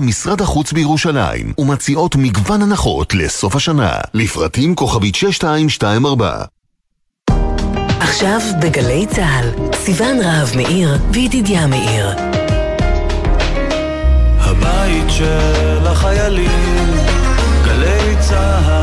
משרד החוץ בירושלים ומציעות מגוון הנחות לסוף השנה. לפרטים כוכבית 6224 עכשיו בגלי צה"ל, סיון רהב מאיר וידידיה מאיר. הבית של החיילים, גלי צה"ל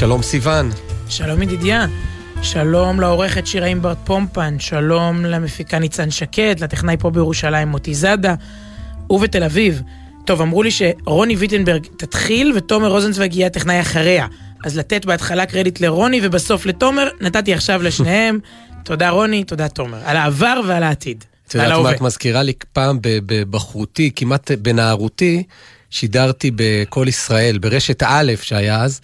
שלום סיון. שלום ידידיה. שלום לעורכת שירה אימברט פומפן, שלום למפיקה ניצן שקד, לטכנאי פה בירושלים מוטי זאדה, ובתל אביב. טוב, אמרו לי שרוני ויטנברג תתחיל ותומר רוזנצוויג יהיה הטכנאי אחריה. אז לתת בהתחלה קרדיט לרוני ובסוף לתומר, נתתי עכשיו לשניהם. תודה רוני, תודה תומר. על העבר ועל העתיד. את יודעת מה את מזכירה לי פעם בבחרותי, כמעט בנערותי, שידרתי בקול ישראל, ברשת א' שהיה אז.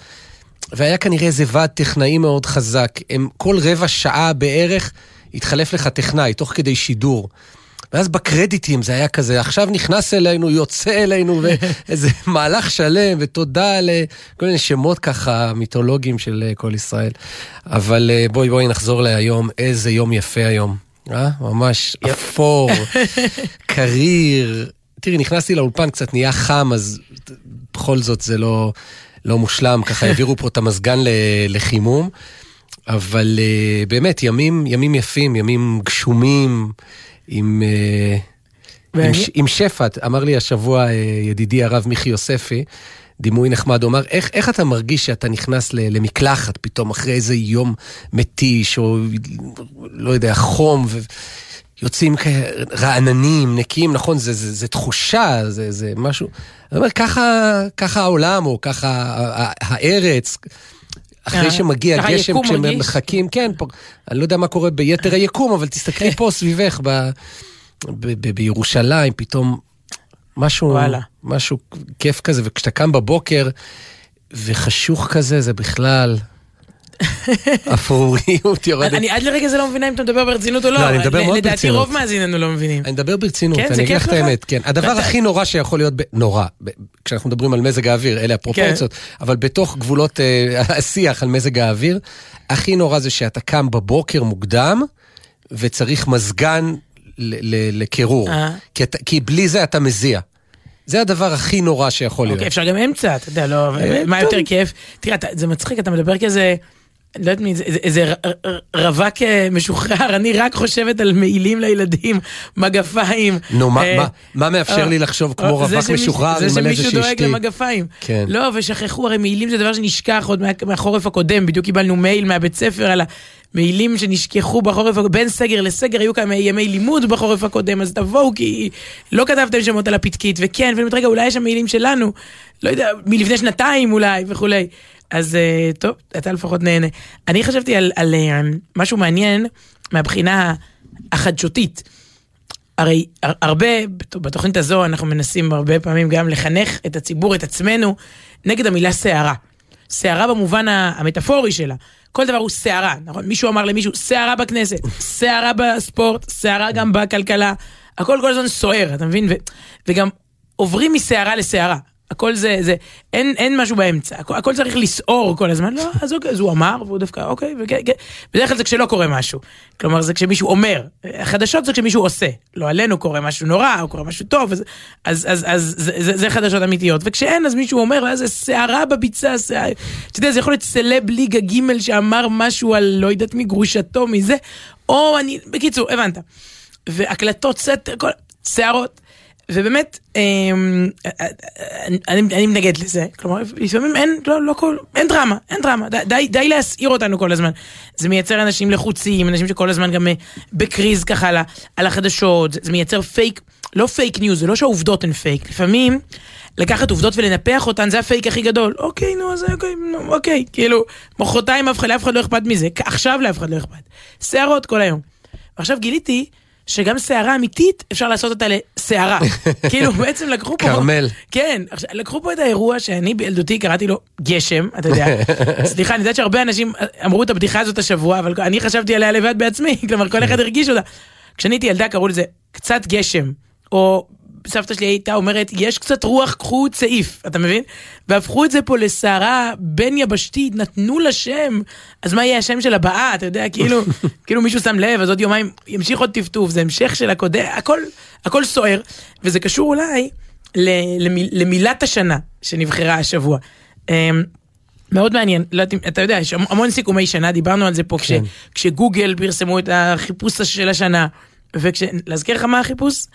והיה כנראה איזה ועד טכנאי מאוד חזק. הם כל רבע שעה בערך התחלף לך טכנאי, תוך כדי שידור. ואז בקרדיטים זה היה כזה, עכשיו נכנס אלינו, יוצא אלינו, ואיזה מהלך שלם, ותודה לכל מיני שמות ככה מיתולוגיים של כל ישראל. אבל אה, בואי בואי נחזור להיום, איזה יום יפה היום. אה? ממש אפור, קריר. תראי, נכנסתי לאולפן, קצת נהיה חם, אז בכל זאת זה לא... לא מושלם, ככה העבירו פה את המזגן לחימום. אבל uh, באמת, ימים, ימים יפים, ימים גשומים, עם, uh. עם, עם שפע. אמר לי השבוע uh, ידידי הרב מיכי יוספי, דימוי נחמד, הוא אמר, איך, איך אתה מרגיש שאתה נכנס למקלחת פתאום אחרי איזה יום מתיש, או לא יודע, חום, ו... יוצאים רעננים, נקיים, נכון, זה, זה, זה תחושה, זה, זה משהו. אני אומר, ככה, ככה העולם, או ככה הארץ, אחרי אה, שמגיע גשם, כשהם מחכים, כן, פה, אני לא יודע מה קורה ביתר היקום, אבל תסתכלי פה סביבך, ב, ב, ב, בירושלים, פתאום משהו, וואלה. משהו כיף כזה, וכשאתה קם בבוקר וחשוך כזה, זה בכלל... אפרוריות יורדת. אני עד לרגע זה לא מבינה אם אתה מדבר ברצינות או לא. לא, אני מדבר מאוד ברצינות. לדעתי רוב מאזיננו לא מבינים. אני מדבר ברצינות, כן, אני אגיד לך את האמת, כן. הדבר הכי נורא שיכול להיות, נורא, כשאנחנו מדברים על מזג האוויר, אלה הפרופורציות, כן. אבל בתוך גבולות אה, השיח על מזג האוויר, הכי נורא זה שאתה קם בבוקר מוקדם, וצריך מזגן לקירור. אה. כי בלי זה אתה מזיע. זה הדבר הכי נורא שיכול להיות. אוקיי, אפשר גם אמצע, אתה יודע, לא, אה, מה יותר כיף? תראה, זה מצחיק, אתה מדבר כזה... לא יודעת מי, איזה רווק אה, משוחרר, אני רק חושבת על מעילים לילדים, מגפיים. נו, מה אה, מאפשר אה, לי לחשוב כמו רווק משוחרר עם איזה שמישהו דואג למגפיים. כן. לא, ושכחו, הרי מעילים זה דבר שנשכח עוד מהחורף הקודם, בדיוק קיבלנו מייל מהבית ספר על המעילים שנשכחו בחורף, בין סגר לסגר היו כמה ימי לימוד בחורף הקודם, אז תבואו, כי לא כתבתם שמות על הפתקית, וכן, ואני אומרת, רגע, אולי יש המעילים שלנו, לא יודע, מלפני שנתיים אולי, וכולי. אז אה, טוב, אתה לפחות נהנה. אני חשבתי על, על אה, משהו מעניין מהבחינה החדשותית. הרי הרבה, בתוכנית הזו אנחנו מנסים הרבה פעמים גם לחנך את הציבור, את עצמנו, נגד המילה סערה. סערה במובן המטאפורי שלה. כל דבר הוא סערה, נכון? מישהו אמר למישהו, סערה בכנסת, סערה בספורט, סערה גם בכלכלה. הכל כל הזמן סוער, אתה מבין? ו, וגם עוברים מסערה לסערה. הכל זה, זה, אין, אין משהו באמצע, הכל, הכל צריך לסעור כל הזמן, לא, אז אוקיי, אז הוא אמר, והוא דווקא, אוקיי, וכן, כן. בדרך כלל זה כשלא קורה משהו. כלומר, זה כשמישהו אומר, החדשות זה כשמישהו עושה. לא עלינו קורה משהו נורא, או קורה משהו טוב, אז, אז, אז, אז זה, זה, זה חדשות אמיתיות. וכשאין, אז מישהו אומר, ואז זה שערה בביצה, שערה, אתה יודע, זה יכול להיות סלב ליגה ג' שאמר משהו על לא יודעת מי, גרושתו, מזה, או אני, בקיצור, הבנת. והקלטות סתר, כל, שערות. ובאמת, אמ, אני, אני מתנגד לזה, כלומר, לפעמים אין, לא, לא כל, אין דרמה, אין דרמה, די, די, להסעיר אותנו כל הזמן. זה מייצר אנשים לחוצים, אנשים שכל הזמן גם אה, בקריז ככה על, החדשות, זה מייצר פייק, לא פייק ניוז, זה לא שהעובדות הן פייק, לפעמים לקחת עובדות ולנפח אותן, זה הפייק הכי גדול. אוקיי, נו, אז אוקיי, נו, אוקיי. כאילו, מחרתיים אף אחד לא אכפת מזה, עכשיו לאף אחד לא אכפת. שערות כל היום. ועכשיו גיליתי שגם שערה אמיתית, אפשר לעשות אותה לשערה. כאילו, בעצם לקחו פה... כרמל. כן, לקחו פה את האירוע שאני בילדותי קראתי לו גשם, אתה יודע. סליחה, אני יודעת שהרבה אנשים אמרו את הבדיחה הזאת השבוע, אבל אני חשבתי עליה לבד בעצמי, כלומר, כל אחד הרגיש אותה. כשאני הייתי ילדה קראו לזה קצת גשם, או סבתא שלי הייתה אומרת, יש קצת רוח, קחו צעיף, אתה מבין? והפכו את זה פה לסערה בין יבשתית, נתנו לה שם, אז מה יהיה השם של הבאה, אתה יודע, כאילו, כאילו מישהו שם לב, אז עוד יומיים ימשיך עוד טפטוף, זה המשך של הקודם, הכל, הכל סוער, וזה קשור אולי למיל, למילת השנה שנבחרה השבוע. אמ, מאוד מעניין, לא אתה יודע, יש המון סיכומי שנה, דיברנו על זה פה, כן. כש, כשגוגל פרסמו את החיפוש של השנה, וכש... להזכיר לך מה החיפוש?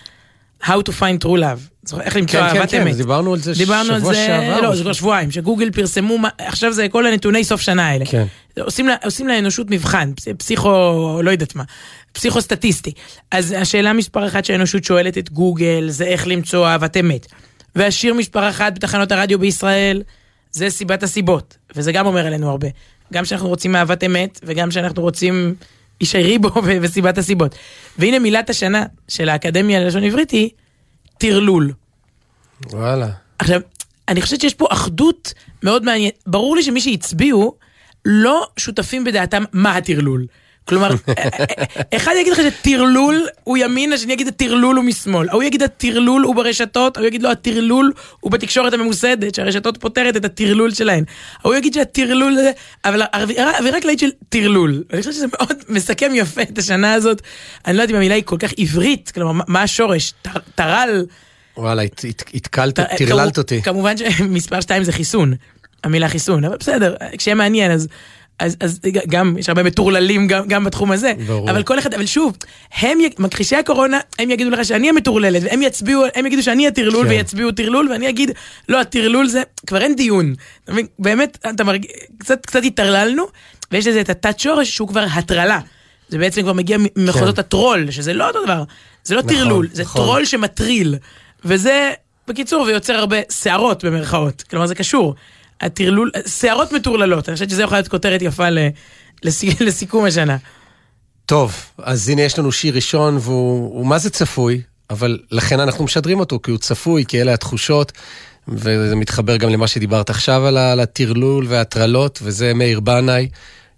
How to find true love. איך למצוא כן, אהבת כן, אמת. כן, דיברנו על זה דיברנו שבוע זה, שעבר. לא, זה כבר שבועיים, שגוגל פרסמו, עכשיו זה כל הנתוני סוף שנה האלה. כן. עושים, לה- עושים לאנושות מבחן, פס- פסיכו, לא יודעת מה, פסיכו-סטטיסטי. אז השאלה מספר אחת שהאנושות שואלת את גוגל, זה איך למצוא אהבת אמת. והשיר מספר אחת בתחנות הרדיו בישראל, זה סיבת הסיבות. וזה גם אומר עלינו הרבה. גם שאנחנו רוצים אהבת אמת, וגם שאנחנו רוצים ישי ריבו ו- וסיבת הסיבות. והנה מילת השנה של האקדמיה ללשון עברית היא טרלול. וואלה. עכשיו, אני חושבת שיש פה אחדות מאוד מעניינת. ברור לי שמי שהצביעו לא שותפים בדעתם מה הטרלול. כלומר, אחד יגיד לך שטרלול הוא ימין, השני יגיד הטרלול הוא משמאל. ההוא יגיד הטרלול הוא ברשתות, ההוא יגיד לו הטרלול הוא בתקשורת הממוסדת, שהרשתות פותרת את הטרלול שלהן. ההוא יגיד שהטרלול זה... אבל האווירה האווירה כללית של טרלול. אני חושבת שזה מאוד מסכם יפה את השנה הזאת. אני לא יודעת אם המילה היא כל כך עברית, כלומר, מה- השורש? טר- טרל? וואלה, הת- הת- התקלת, טרללת אותי. כמובן שמספר 2 זה חיסון, המילה חיסון, אבל בסדר, כשיהיה מעניין אז... אז, אז גם, יש הרבה מטורללים גם, גם בתחום הזה. ברור. אבל כל אחד, אבל שוב, הם, מכחישי הקורונה, הם יגידו לך שאני המטורללת, והם יצביעו, הם יגידו שאני הטרלול, כן. ויצביעו טרלול, ואני אגיד, לא, הטרלול זה, כבר אין דיון. באמת, אתה מרגיש, קצת, קצת התטרללנו, ויש לזה את התת שורש שהוא כבר הטרלה. זה בעצם כבר מגיע ממחוזות הטרול, שזה לא אותו דבר. זה לא כן. נכון, טרלול, זה נכון. טרול שמטריל. וזה, בקיצור, ויוצר הרבה שערות במרכאות. כלומר, זה קשור. הטרלול, שערות מטורללות, אני חושבת שזה יכול להיות כותרת יפה לסיכום השנה. טוב, אז הנה יש לנו שיר ראשון והוא הוא מה זה צפוי, אבל לכן אנחנו משדרים אותו, כי הוא צפוי, כי אלה התחושות, וזה מתחבר גם למה שדיברת עכשיו על הטרלול וההטרלות, וזה מאיר בנאי,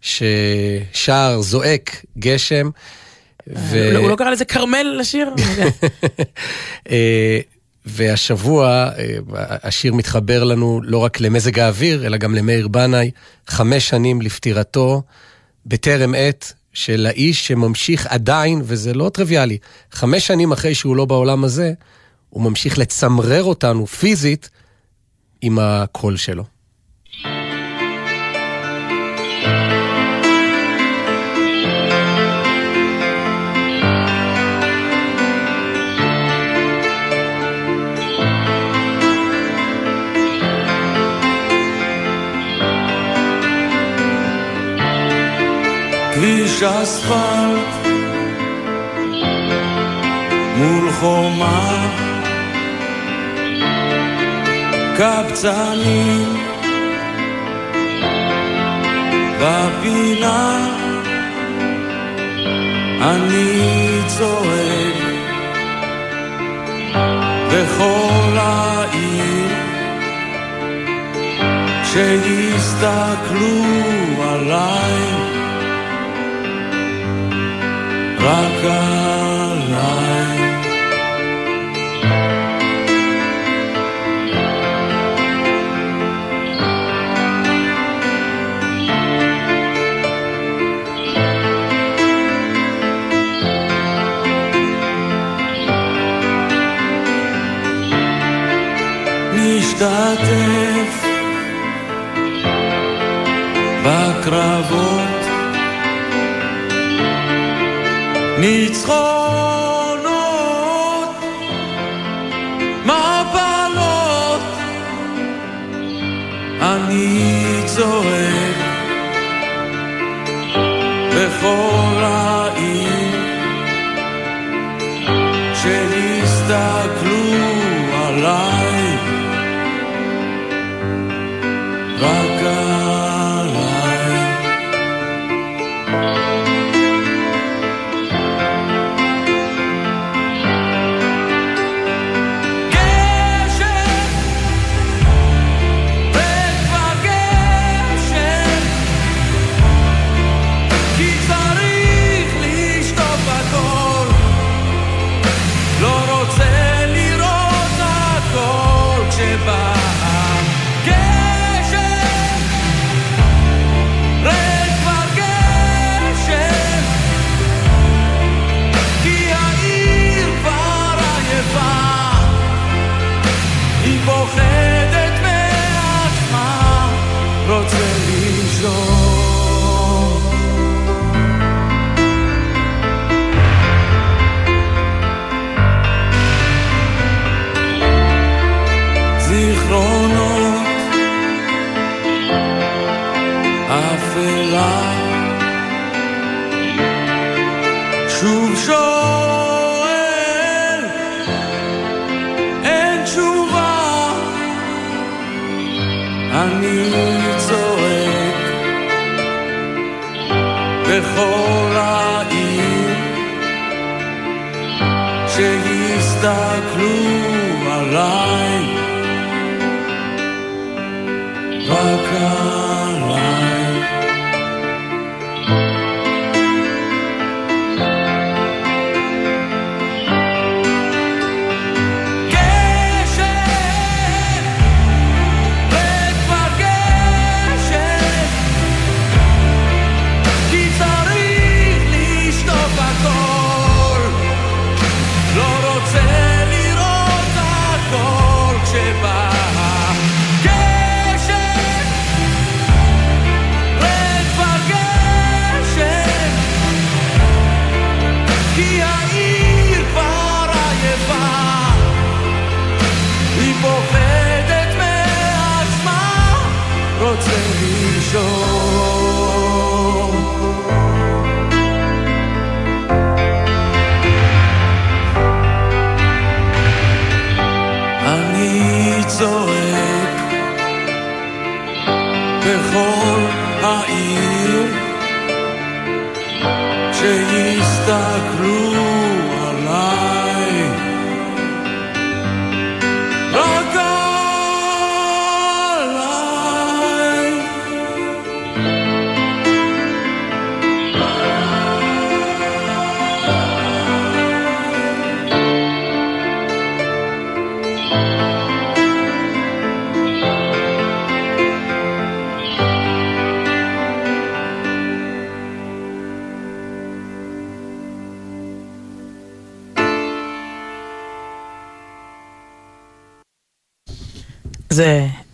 ששר, זועק, גשם. ו... הוא לא קרא לזה כרמל לשיר? והשבוע אה, השיר מתחבר לנו לא רק למזג האוויר, אלא גם למאיר בנאי, חמש שנים לפטירתו, בטרם עת, של האיש שממשיך עדיין, וזה לא טריוויאלי, חמש שנים אחרי שהוא לא בעולם הזה, הוא ממשיך לצמרר אותנו פיזית עם הקול שלו. כביש אספלט מול חומה. קבצנים. בפינה. אני צועק. בכל העיר. שיסתכלו עליי רק עליי. נשתתף בקרבות ניצחונות, מפלות, אני צועק בכל אני צועק בכל העיר שיסתכלו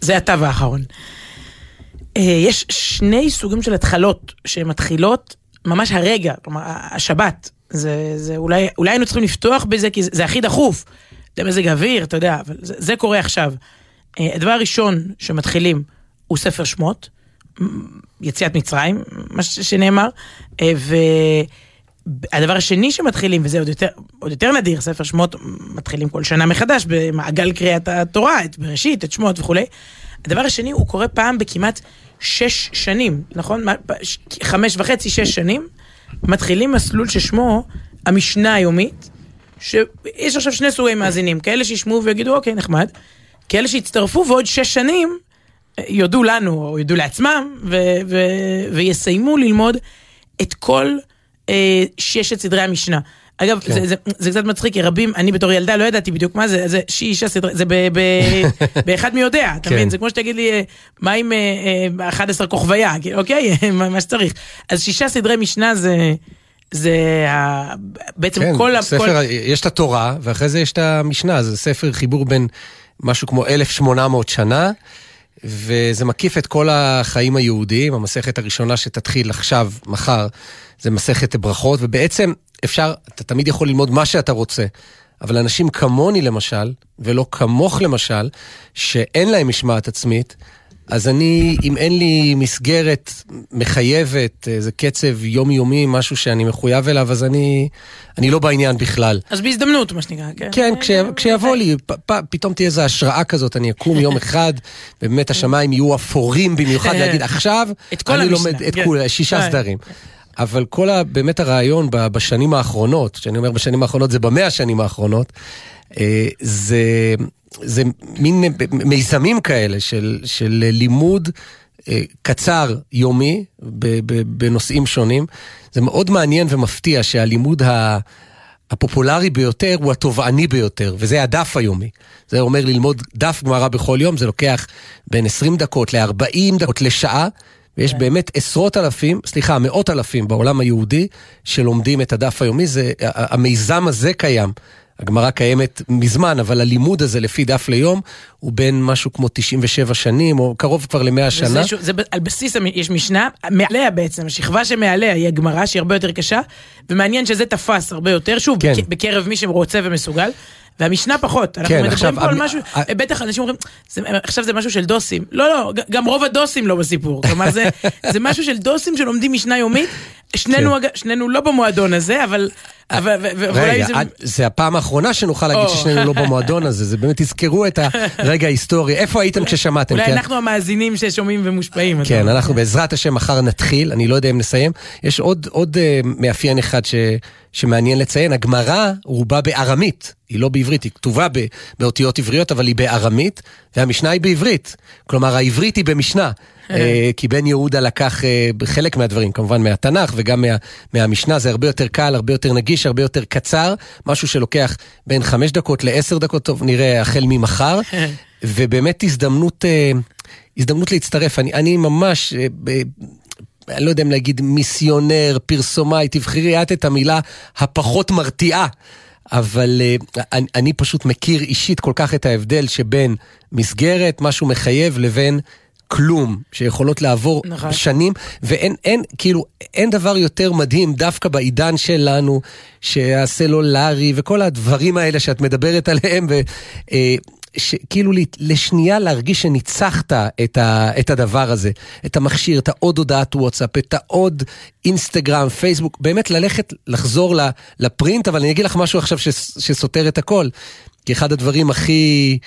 זה, התו האחרון. אה, יש שני סוגים של התחלות שמתחילות ממש הרגע, כלומר השבת. זה, זה אולי, אולי היינו צריכים לפתוח בזה כי זה, זה הכי דחוף. זה מזג אוויר, אתה יודע, אבל זה, זה קורה עכשיו. אה, הדבר הראשון שמתחילים הוא ספר שמות, יציאת מצרים, מה שנאמר, אה, והדבר השני שמתחילים, וזה עוד יותר, עוד יותר נדיר, ספר שמות מתחילים כל שנה מחדש במעגל קריאת התורה, את בראשית, את שמות וכולי. הדבר השני, הוא קורה פעם בכמעט שש שנים, נכון? חמש וחצי, שש שנים, מתחילים מסלול ששמו המשנה היומית, שיש עכשיו שני סוגי מאזינים, כאלה שישמעו ויגידו, אוקיי, נחמד, כאלה שיצטרפו ועוד שש שנים יודו לנו, או יודו לעצמם, ו- ו- ויסיימו ללמוד את כל אה, ששת סדרי המשנה. אגב, כן. זה, זה, זה קצת מצחיק, כי רבים, אני בתור ילדה לא ידעתי בדיוק מה זה, זה שישה סדרי, זה ב- ב- באחד מי יודע, אתה כן. מבין? זה כמו שתגיד לי, אה, מה עם אה, אה, 11 כוכביה, אוקיי, מה שצריך. אז שישה סדרי משנה זה, זה ה- בעצם כן, כל... ספר, כל... יש את התורה, ואחרי זה יש את המשנה, זה ספר חיבור בין משהו כמו 1,800 שנה, וזה מקיף את כל החיים היהודיים. המסכת הראשונה שתתחיל עכשיו, מחר, זה מסכת ברכות, ובעצם אפשר, אתה תמיד יכול ללמוד מה שאתה רוצה. אבל אנשים כמוני למשל, ולא כמוך למשל, שאין להם משמעת עצמית, אז אני, אם אין לי מסגרת מחייבת, איזה קצב יומיומי, משהו שאני מחויב אליו, אז אני, אני לא בעניין בכלל. אז בהזדמנות, מה שנקרא, כן? כן, כש, כשיבוא לי, פ, פ, פתאום תהיה איזו השראה כזאת, אני אקום יום אחד, ובאמת השמיים יהיו אפורים במיוחד, להגיד, עכשיו אני לומד את כן. כולה, שישה כן. סדרים. אבל כל ה, באמת הרעיון בשנים האחרונות, כשאני אומר בשנים האחרונות, זה במאה השנים האחרונות, אה, זה, זה מין מיזמים כאלה של, של לימוד אה, קצר יומי בנושאים שונים. זה מאוד מעניין ומפתיע שהלימוד ה... הפופולרי ביותר הוא התובעני ביותר, וזה הדף היומי. זה אומר ללמוד דף גמרא בכל יום, זה לוקח בין 20 דקות ל-40 דקות לשעה, ויש באמת עשרות אלפים, סליחה, מאות אלפים בעולם היהודי שלומדים את הדף היומי, זה, המיזם הזה קיים. הגמרא קיימת מזמן, אבל הלימוד הזה לפי דף ליום הוא בין משהו כמו 97 שנים, או קרוב כבר ל-100 שנה. שוב- זה על בסיס, יש משנה, מעליה בעצם, השכבה שמעליה היא הגמרא, שהיא הרבה יותר קשה, ומעניין שזה תפס הרבה יותר, שוב, כן. בק- בקרב מי שרוצה ומסוגל. והמשנה פחות. אנחנו כן, מדברים עכשיו, פה על משהו, בטח אנשים אומרים, "זה- עכשיו זה משהו של דוסים. לא, לא, גם רוב הדוסים לא בסיפור. כלומר, זה, זה משהו של דוסים שלומדים משנה יומית. שנינו, כן. שנינו לא במועדון הזה, אבל... אבל- רגע, זה... הפעם האחרונה שנוכל להגיד. ששנינו לא במועדון הזה, זה באמת תזכרו את הרגע ההיסטורי. איפה הייתם כששמעתם? אולי כן? אנחנו המאזינים ששומעים ומושפעים. כן, אומר. אנחנו בעזרת השם מחר נתחיל, אני לא יודע אם נסיים. יש עוד, uh, מאפיין אחד שמעניין לציין, הגמרא רובה בארמית, היא לא בעברית, היא כתובה באותיות עבריות, אבל היא בארמית, והמשנה היא בעברית. כלומר, העברית היא במשנה. אה, כי בן יהודה לקח אה, חלק מהדברים, כמובן מהתנ"ך וגם מה, מהמשנה, זה הרבה יותר קל, הרבה יותר נגיש, הרבה יותר קצר, משהו שלוקח בין חמש דקות לעשר דקות, טוב, נראה החל ממחר, ובאמת הזדמנות, אה, הזדמנות להצטרף. אני, אני ממש, אה, אני לא יודע אם להגיד מיסיונר, פרסומאי, תבחרי את את המילה הפחות מרתיעה. אבל אני, אני פשוט מכיר אישית כל כך את ההבדל שבין מסגרת, משהו מחייב, לבין כלום, שיכולות לעבור נכון. שנים, ואין, אין, כאילו, אין דבר יותר מדהים דווקא בעידן שלנו, שהסלולרי וכל הדברים האלה שאת מדברת עליהם, ו... אה, שכאילו לשנייה להרגיש שניצחת את, ה, את הדבר הזה, את המכשיר, את העוד הודעת וואטסאפ, את העוד אינסטגרם, פייסבוק, באמת ללכת, לחזור לפרינט, אבל אני אגיד לך משהו עכשיו שס- שסותר את הכל. כי אחד הדברים הכי,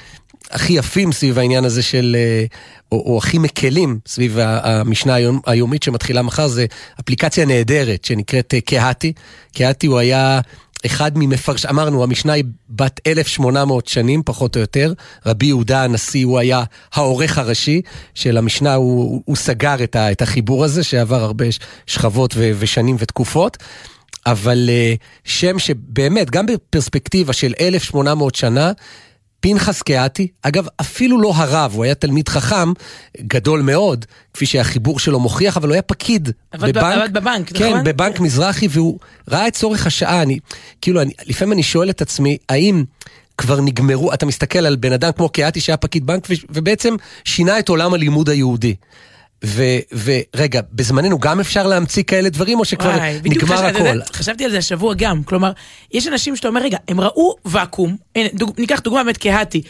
הכי יפים סביב העניין הזה של, אה, או, או הכי מקלים סביב המשנה היום, היומית שמתחילה מחר, זה אפליקציה נהדרת שנקראת אה, קהתי. קהתי הוא היה... אחד ממפרש... אמרנו, המשנה היא בת 1,800 שנים, פחות או יותר. רבי יהודה הנשיא, הוא היה העורך הראשי של המשנה, הוא, הוא- הוא סגר את, ה, את החיבור הזה, שעבר הרבה שכבות ו, ושנים ותקופות. אבל אה, שם שבאמת, גם בפרספקטיבה של 1,800 שנה, פנחס קהתי, אגב, אפילו לא הרב, הוא היה תלמיד חכם גדול מאוד, כפי שהחיבור שלו מוכיח, אבל הוא היה פקיד עבד ב- עבד בבנק, כן, נכון? בבנק מזרחי, והוא ראה את צורך השעה. אני, כאילו, אני, לפעמים אני שואל את עצמי, האם כבר נגמרו, אתה מסתכל על בן אדם כמו קהתי שהיה פקיד בנק, ובעצם שינה את עולם הלימוד היהודי. ורגע, בזמננו גם אפשר להמציא כאלה דברים, או שכבר וואי, נגמר יודע, הכל? חשבתי על זה השבוע גם, כלומר, יש אנשים שאתה אומר, רגע, הם ראו ואקום, הנה, דוג, ניקח דוגמה באמת קהתי, ש-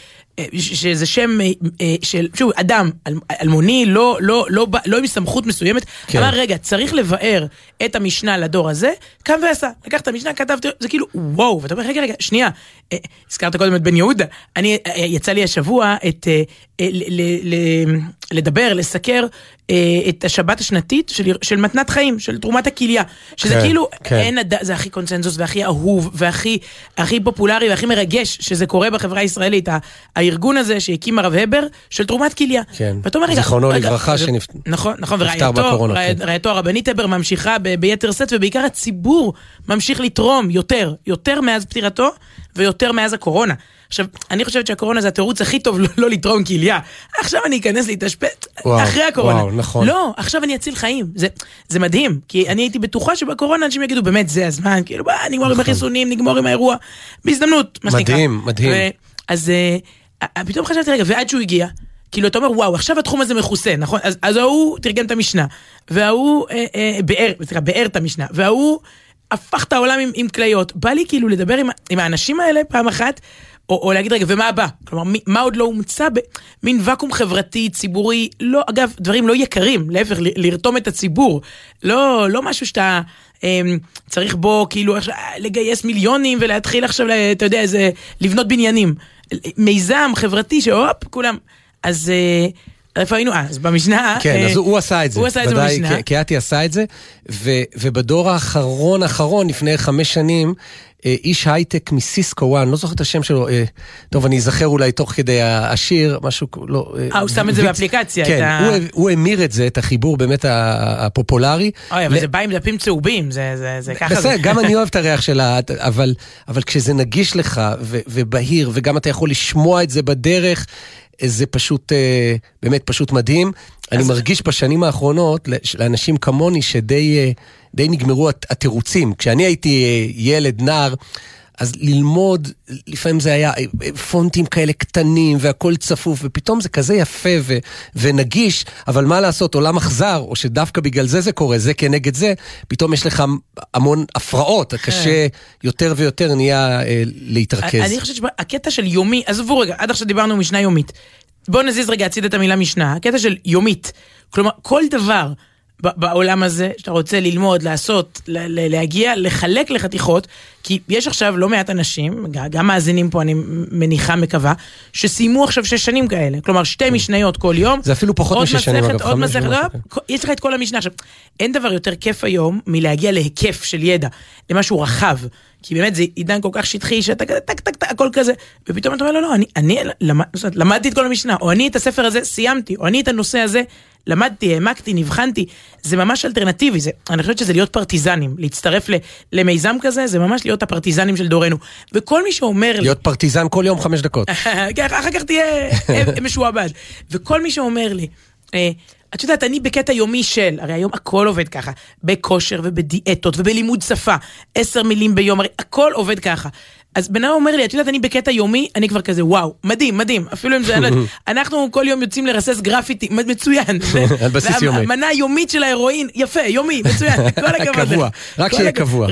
שזה שם אה, אה, של, שוב, אדם, אל- אלמוני, לא, לא, לא, לא עם סמכות מסוימת, כן. אמר, רגע, צריך לבאר את המשנה לדור הזה, קם ועשה, לקח את המשנה, כתב, זה כאילו, וואו, ואתה אומר, רגע, רגע, שנייה, אה, הזכרת קודם את בן יהודה, אני, אה, יצא לי השבוע את, אה, אה, ל- ל- ל- לדבר, לסקר אה, את השבת השנתית של, של מתנת חיים, של תרומת הכליה, שזה כן, כאילו, כן. אין, זה הכי קונצנזוס והכי אהוב והכי הכי פופולרי והכי מרגש שזה קורה בחברה הישראלית, הארגון הזה שהקים הרב הבר של תרומת כליה. כן. ואתה אומר, רגע, זיכרונו לברכה, זה- שנפ- נכון, נכון, ורעייתו, כן. רעייתו הרבנית הבר ממשיכה ביתר שאת ובעיקר הציבור ממשיך לתרום יותר, יותר מאז פטירתו ויותר מאז הקורונה. עכשיו, אני חושבת שהקורונה זה התירוץ הכי טוב לא, לא לתרום כליה. עכשיו אני אכנס להתאשפט, אחרי הקורונה. וואו, נכון. לא, עכשיו אני אציל חיים. זה, זה מדהים, כי אני הייתי בטוחה שבקורונה אנשים יגידו, באמת, זה הזמן, כאילו, בוא, נגמור עם החיסונים, נגמור עם האירוע. בהזדמנות, מה שנקרא. נכון. מדהים, מדהים. ו- אז אה, פתאום חשבתי, רגע, ועד שהוא הגיע, כאילו, אתה אומר, וואו, עכשיו התחום הזה מכוסה, נכון? אז, אז ההוא תרגם את המשנה, וההוא אה, אה, ביאר, סליחה, ביאר את המשנה, וההוא הפך את העולם עם, עם כליות. בא לי כאילו לדבר עם, עם האנשים האלה פעם אחת, או, או להגיד, רגע, ומה הבא? כלומר, מי, מה עוד לא הומצא במין ואקום חברתי, ציבורי, לא, אגב, דברים לא יקרים, להפך, ל- לרתום את הציבור. לא, לא משהו שאתה... אמ, צריך בו כאילו אה, לגייס מיליונים ולהתחיל עכשיו, אתה יודע, איזה, לבנות בניינים. מיזם חברתי שהופ, כולם. אז אה, איפה היינו? אה, אז במשנה... כן, אה, אז הוא, עשה את זה. הוא עשה את זה במשנה. ק- קהתי עשה את זה, ו, ובדור האחרון האחרון, לפני חמש שנים, אה, איש הייטק מסיסקו וואן, לא זוכר את השם שלו, אה, טוב, אני אזכר אולי תוך כדי השיר, משהו, לא... אה, הוא שם את זה באפליקציה, כן, ה- הוא, הוא המיר את זה, את החיבור באמת הפופולרי. אוי, אבל ל- זה בא עם דפים צהובים, זה, זה, זה ככה בסדר. גם אני אוהב את הריח שלה, אבל, אבל כשזה נגיש לך ובהיר, וגם אתה יכול לשמוע את זה בדרך, זה פשוט, אה, באמת פשוט מדהים. אני מרגיש בשנים האחרונות, לאנשים כמוני, שדי אה, די נגמרו הת- התירוצים. כשאני הייתי אה, ילד, נער, אז ללמוד, לפעמים זה היה פונטים כאלה קטנים והכל צפוף, ופתאום זה כזה יפה ו, ונגיש, אבל מה לעשות, עולם אכזר, או שדווקא בגלל זה זה קורה, זה כנגד זה, פתאום יש לך המון הפרעות, קשה יותר ויותר נהיה אה, להתרכז. אני חושבת שהקטע של יומי, עזבו רגע, עד עכשיו דיברנו משנה יומית. בואו נזיז רגע הציד את המילה משנה, הקטע של יומית. כלומר, כל דבר בעולם הזה, שאתה רוצה ללמוד, לעשות, להגיע, לחלק לחתיכות, כי יש עכשיו לא מעט אנשים, גם מאזינים פה אני מניחה, מקווה, שסיימו עכשיו שש שנים כאלה. כלומר, שתי כן. משניות כל יום. זה אפילו פחות משש שנים, אגב, עוד מסכת, לא, יש לך את כל המשנה. עכשיו, אין דבר יותר כיף היום מלהגיע להיקף של ידע, למשהו רחב. כי באמת זה עידן כל כך שטחי שאתה כזה טק טק טק הכל כזה ופתאום אתה אומר לא לא אני, אני למד, למדתי את כל המשנה או אני את הספר הזה סיימתי או אני את הנושא הזה למדתי, העמקתי, נבחנתי, זה ממש אלטרנטיבי, זה, אני חושבת שזה להיות פרטיזנים, להצטרף ל, למיזם כזה, זה ממש להיות הפרטיזנים של דורנו. וכל מי שאומר לי... להיות פרטיזן כל יום חמש דקות. כן, אחר כך תהיה אה, משועבד. וכל מי שאומר לי, אה, את יודעת, אני בקטע יומי של, הרי היום הכל עובד ככה, בכושר ובדיאטות ובלימוד שפה, עשר מילים ביום, הרי הכל עובד ככה. אז בן אדם אומר לי, את יודעת, אני בקטע יומי, אני כבר כזה, וואו, מדהים, מדהים. אפילו אם זה, אנחנו כל יום יוצאים לרסס גרפיטי, מצוין. על בסיס יומי. מנה יומית של ההירואין, יפה, יומי, מצוין, כל הכבוד. קבוע, רק שיהיה קבוע.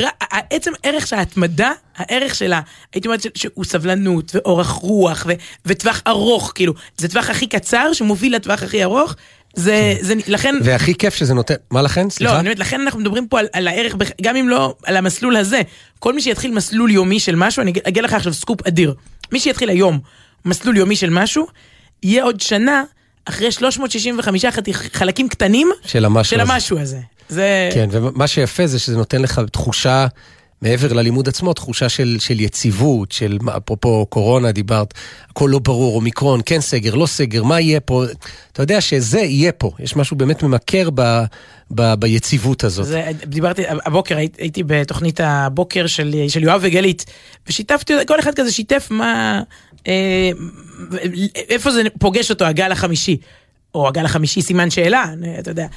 עצם ערך של ההתמדה, הערך שלה, הייתי אומרת שהוא סבלנות ואורך רוח וטווח ארוך, כאילו, זה טווח הכי קצר שמוביל לטווח הכי ארוך. זה. זה, לכן... והכי כיף שזה נותן, מה לכן? סליחה? לא, אני אומרת, לכן אנחנו מדברים פה על, על הערך, גם אם לא על המסלול הזה. כל מי שיתחיל מסלול יומי של משהו, אני אגיד לך עכשיו סקופ אדיר. מי שיתחיל היום מסלול יומי של משהו, יהיה עוד שנה אחרי 365 חלקים קטנים של המשהו, של המשהו הזה. זה... כן, ומה שיפה זה שזה נותן לך תחושה... מעבר ללימוד עצמו, תחושה של, של יציבות, של אפרופו קורונה דיברת, הכל לא ברור, אומיקרון, כן סגר, לא סגר, מה יהיה פה? אתה יודע שזה יהיה פה, יש משהו באמת ממכר ב, ב, ביציבות הזאת. זה, דיברתי, הבוקר הייתי, הייתי בתוכנית הבוקר של, של יואב וגלית, ושיתפתי, כל אחד כזה שיתף מה, אה, איפה זה פוגש אותו, הגל החמישי, או הגל החמישי סימן שאלה, אתה יודע.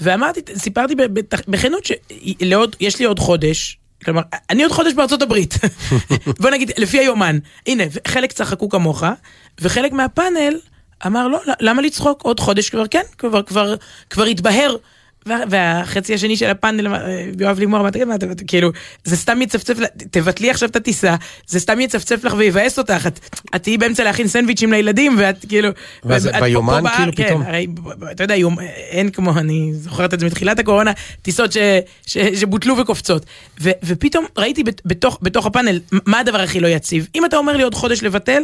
ואמרתי, סיפרתי בכנות שיש לי עוד חודש, כלומר, אני עוד חודש בארצות הברית. בוא נגיד, לפי היומן. הנה, חלק צחקו כמוך, וחלק מהפאנל אמר, לא, למה לצחוק? עוד חודש כבר כן, כבר, כבר, כבר התבהר והחצי השני של הפאנל, אה, יואב לימור, כאילו, זה סתם יצפצף, תבטלי עכשיו את הטיסה, זה סתם יצפצף לך ויבאס אותך, את תהיי באמצע להכין סנדוויצ'ים לילדים, ואת כאילו... ביומן כאילו פתאום? הרי, אתה יודע, אין כמו, אני זוכרת את זה מתחילת הקורונה, טיסות שבוטלו וקופצות. ופתאום ראיתי בתוך הפאנל, מה הדבר הכי לא יציב? אם אתה אומר לי עוד חודש לבטל,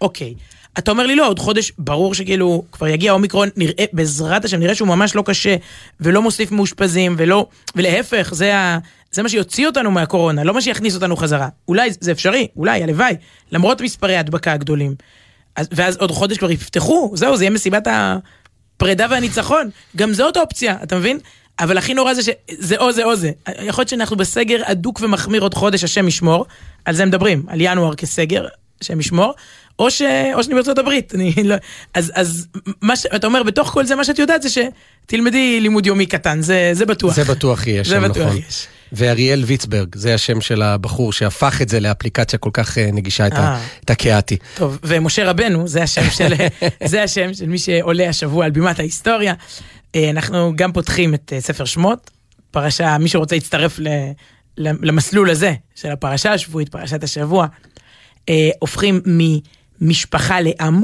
אוקיי. אתה אומר לי לא, עוד חודש, ברור שכאילו כבר יגיע אומיקרון, נראה, בעזרת השם, נראה שהוא ממש לא קשה, ולא מוסיף מאושפזים, ולא, ולהפך, זה, ה, זה מה שיוציא אותנו מהקורונה, לא מה שיכניס אותנו חזרה. אולי זה אפשרי, אולי, הלוואי, למרות מספרי ההדבקה הגדולים. אז, ואז עוד חודש כבר יפתחו, זהו, זה יהיה מסיבת הפרידה והניצחון. גם זאת אופציה, אתה מבין? אבל הכי נורא זה שזה או זה או זה. יכול להיות שאנחנו בסגר אדוק ומחמיר עוד חודש, השם ישמור, על זה מדברים, על ינואר כסגר, השם ישמור, או, ש... או שאני בארצות הברית. אני לא... אז, אז מה ש... אתה אומר, בתוך כל זה, מה שאת יודעת זה שתלמדי לימוד יומי קטן, זה, זה בטוח. זה בטוח יהיה שם, נכון. יש. ואריאל ויצברג, זה השם של הבחור שהפך את זה לאפליקציה כל כך אה, נגישה, את, ה... את הקיאתי. טוב, ומשה רבנו, זה השם של, זה השם של מי שעולה השבוע על בימת ההיסטוריה. אה, אנחנו גם פותחים את אה, ספר שמות, פרשה, מי שרוצה להצטרף ל... למסלול הזה של הפרשה השבועית, פרשת השבוע, הופכים מ... משפחה לעם.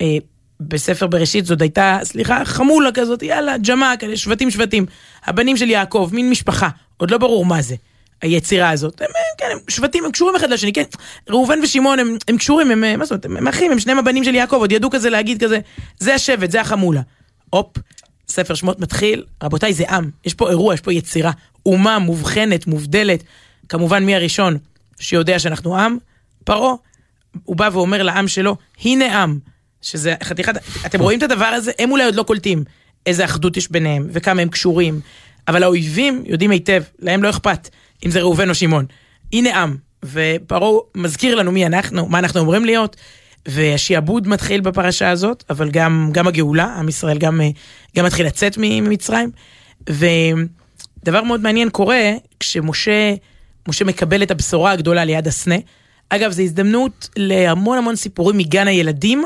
אה, בספר בראשית זאת הייתה, סליחה, חמולה כזאת, יאללה, ג'מה, כאלה, שבטים שבטים. הבנים של יעקב, מין משפחה, עוד לא ברור מה זה, היצירה הזאת. הם, כן, הם שבטים, הם קשורים אחד לשני, כן. ראובן ושמעון הם, הם קשורים, הם, מה זאת אומרת, הם אחים, הם שניהם הבנים של יעקב, עוד ידעו כזה להגיד כזה, זה השבט, זה החמולה. הופ, ספר שמות מתחיל, רבותיי, זה עם, יש פה אירוע, יש פה יצירה. אומה מובחנת, מובדלת. כמובן, מי הראשון שיודע שאנחנו עם? פרעה. הוא בא ואומר לעם שלו, הנה עם, שזה חתיכת, אתם רואים את הדבר הזה? הם אולי עוד לא קולטים איזה אחדות יש ביניהם, וכמה הם קשורים, אבל האויבים יודעים היטב, להם לא אכפת אם זה ראובן או שמעון. הנה עם, ופרעה מזכיר לנו מי אנחנו, מה אנחנו אומרים להיות, והשיעבוד מתחיל בפרשה הזאת, אבל גם, גם הגאולה, עם ישראל גם, גם מתחיל לצאת ממצרים, ודבר מאוד מעניין קורה כשמשה משה מקבל את הבשורה הגדולה ליד הסנה. אגב, זו הזדמנות להמון המון סיפורים מגן הילדים.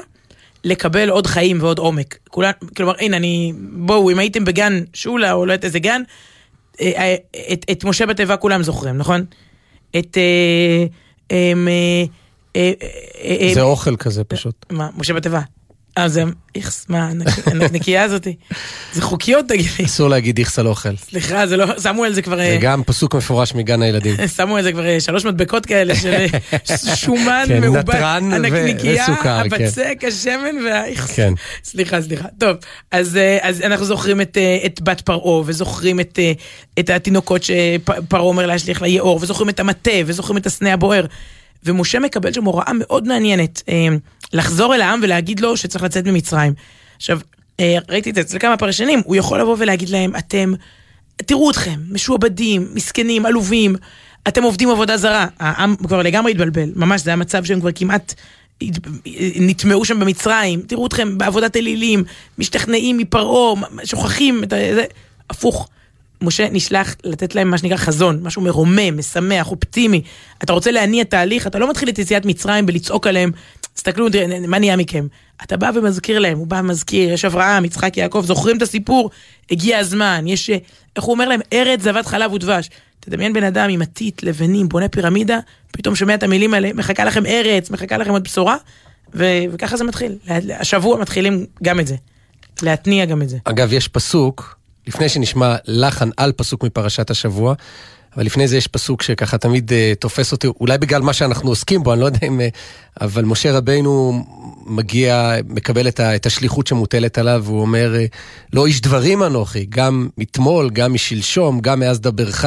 לקבל עוד חיים ועוד עומק. כולן, כלומר, הנה, אני, בואו, אם הייתם בגן שולה או לא יודעת איזה גן, אה, אה, את, את משה בתיבה כולם זוכרים, נכון? את... אה, זה אוכל כזה פשוט. מה, משה בתיבה. אה, זה איכס, מה, הנקניקייה הזאתי? זה חוקיות, תגיד לי. אסור להגיד איכס על אוכל. סליחה, זה לא, שמו על זה כבר... זה גם פסוק מפורש מגן הילדים. שמו על זה כבר שלוש מדבקות כאלה של שומן כן, מעובד. נתרן וסוכר, הבצק, השמן והאיכס. כן. סליחה, סליחה. טוב, אז אנחנו זוכרים את בת פרעה, וזוכרים את התינוקות שפרעה אומר להשליך ליאור, וזוכרים את המטה, וזוכרים את הסנה הבוער. ומשה מקבל שם הוראה מאוד מעניינת, אה, לחזור אל העם ולהגיד לו שצריך לצאת ממצרים. עכשיו, אה, ראיתי את זה אצל כמה פרשנים, הוא יכול לבוא ולהגיד להם, אתם, תראו אתכם, משועבדים, מסכנים, עלובים, אתם עובדים עבודה זרה. העם כבר לגמרי התבלבל, ממש, זה המצב שהם כבר כמעט נטמעו שם במצרים, תראו אתכם בעבודת אלילים, משתכנעים מפרעה, שוכחים את זה, הפוך. משה נשלח לתת להם מה שנקרא חזון, משהו מרומם, משמח, אופטימי. אתה רוצה להניע תהליך, אתה לא מתחיל את יציאת מצרים בלצעוק עליהם, תסתכלו, מה נהיה מכם? אתה בא ומזכיר להם, הוא בא ומזכיר, יש אברהם, יצחק, יעקב, זוכרים את הסיפור? הגיע הזמן, יש, איך הוא אומר להם? ארץ זבת חלב ודבש. תדמיין בן אדם עם עתית, לבנים, בונה פירמידה, פתאום שומע את המילים האלה, מחכה לכם ארץ, מחכה לכם עוד בשורה, ו- וככה זה מתחיל. השבוע מתחילים גם את זה, להתניע גם את זה. אגב, יש פסוק לפני שנשמע לחן על פסוק מפרשת השבוע, אבל לפני זה יש פסוק שככה תמיד uh, תופס אותי, אולי בגלל מה שאנחנו עוסקים בו, אני לא יודע אם... Uh, אבל משה רבינו מגיע, מקבל את, ה, את השליחות שמוטלת עליו, והוא אומר, uh, לא איש דברים אנוכי, גם מתמול, גם משלשום, גם מאז דברך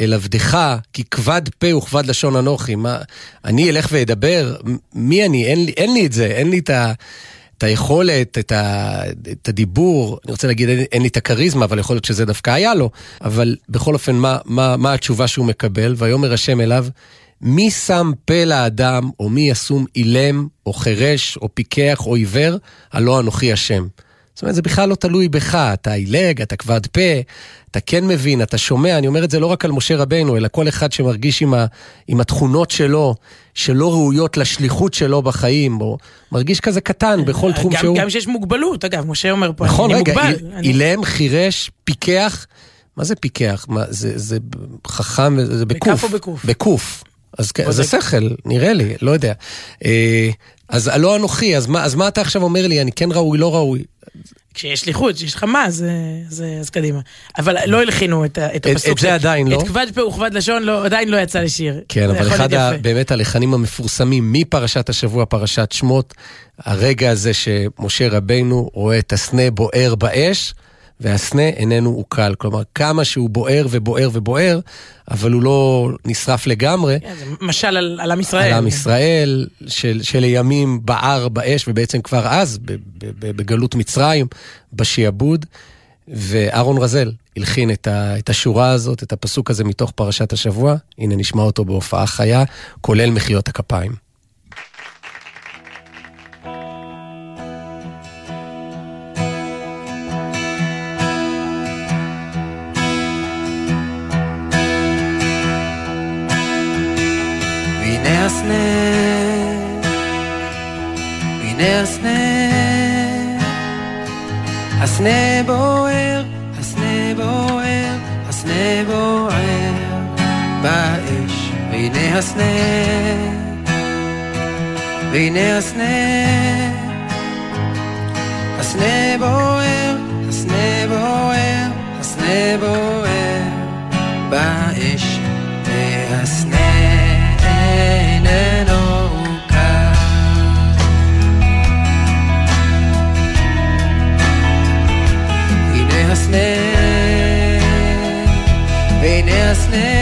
אל עבדך, כי כבד פה וכבד לשון אנוכי. מה, אני אלך ואדבר? מי אני? אין לי, אין לי את זה, אין לי את ה... את היכולת, את, ה, את הדיבור, אני רוצה להגיד, אין, אין לי את הכריזמה, אבל יכול להיות שזה דווקא היה לו, אבל בכל אופן, מה, מה, מה התשובה שהוא מקבל? ויאמר השם אליו, מי שם פה לאדם, או מי ישום אילם, או חירש, או פיקח, או עיוור, הלא אנוכי השם. זאת אומרת, זה בכלל לא תלוי בך, אתה עילג, אתה כבד פה, אתה כן מבין, אתה שומע, אני אומר את זה לא רק על משה רבנו, אלא כל אחד שמרגיש עם, ה, עם התכונות שלו, שלא ראויות לשליחות שלו בחיים, או מרגיש כזה קטן בכל תחום גם, שהוא. גם שיש מוגבלות, אגב, משה אומר פה, נכון, אני רגע, מוגבל. אילם, אני... חירש, פיקח, מה זה פיקח? מה, זה, זה חכם, זה בקוף. בכף או בקוף? בקוף. אז כן, זה שכל, נראה לי, לא יודע. אה, אז לא אנוכי, אז מה, אז מה אתה עכשיו אומר לי, אני כן ראוי, לא ראוי? כשיש שליחות, כשיש לך מה, אז, אז, אז קדימה. אבל לא הלחינו את, את הפסוק. את זה עדיין לא. את כבד פה וכבד לשון לא, עדיין לא יצא לשיר. כן, אבל אחד ה, באמת הלחנים המפורסמים מפרשת השבוע, פרשת שמות, הרגע הזה שמשה רבינו רואה את הסנה בוער באש, והסנה איננו עוקל. כלומר, כמה שהוא בוער ובוער ובוער, אבל הוא לא נשרף לגמרי. כן, זה משל על, על עם ישראל. על עם ישראל, של, שלימים בער באש, ובעצם כבר אז, בגלות מצרים, בשעבוד. ואהרון רזל הלחין את, ה, את השורה הזאת, את הפסוק הזה מתוך פרשת השבוע. הנה נשמע אותו בהופעה חיה, כולל מחיאות הכפיים. הנה הסנה, הסנה בוער, הסנה בוער, הסנה בוער באש, והנה הסנה, והנה הסנה, הסנה בוער, הסנה בוער, הסנה בוער באש, והסנה איננו הסנה, והנה הסנה, הסנה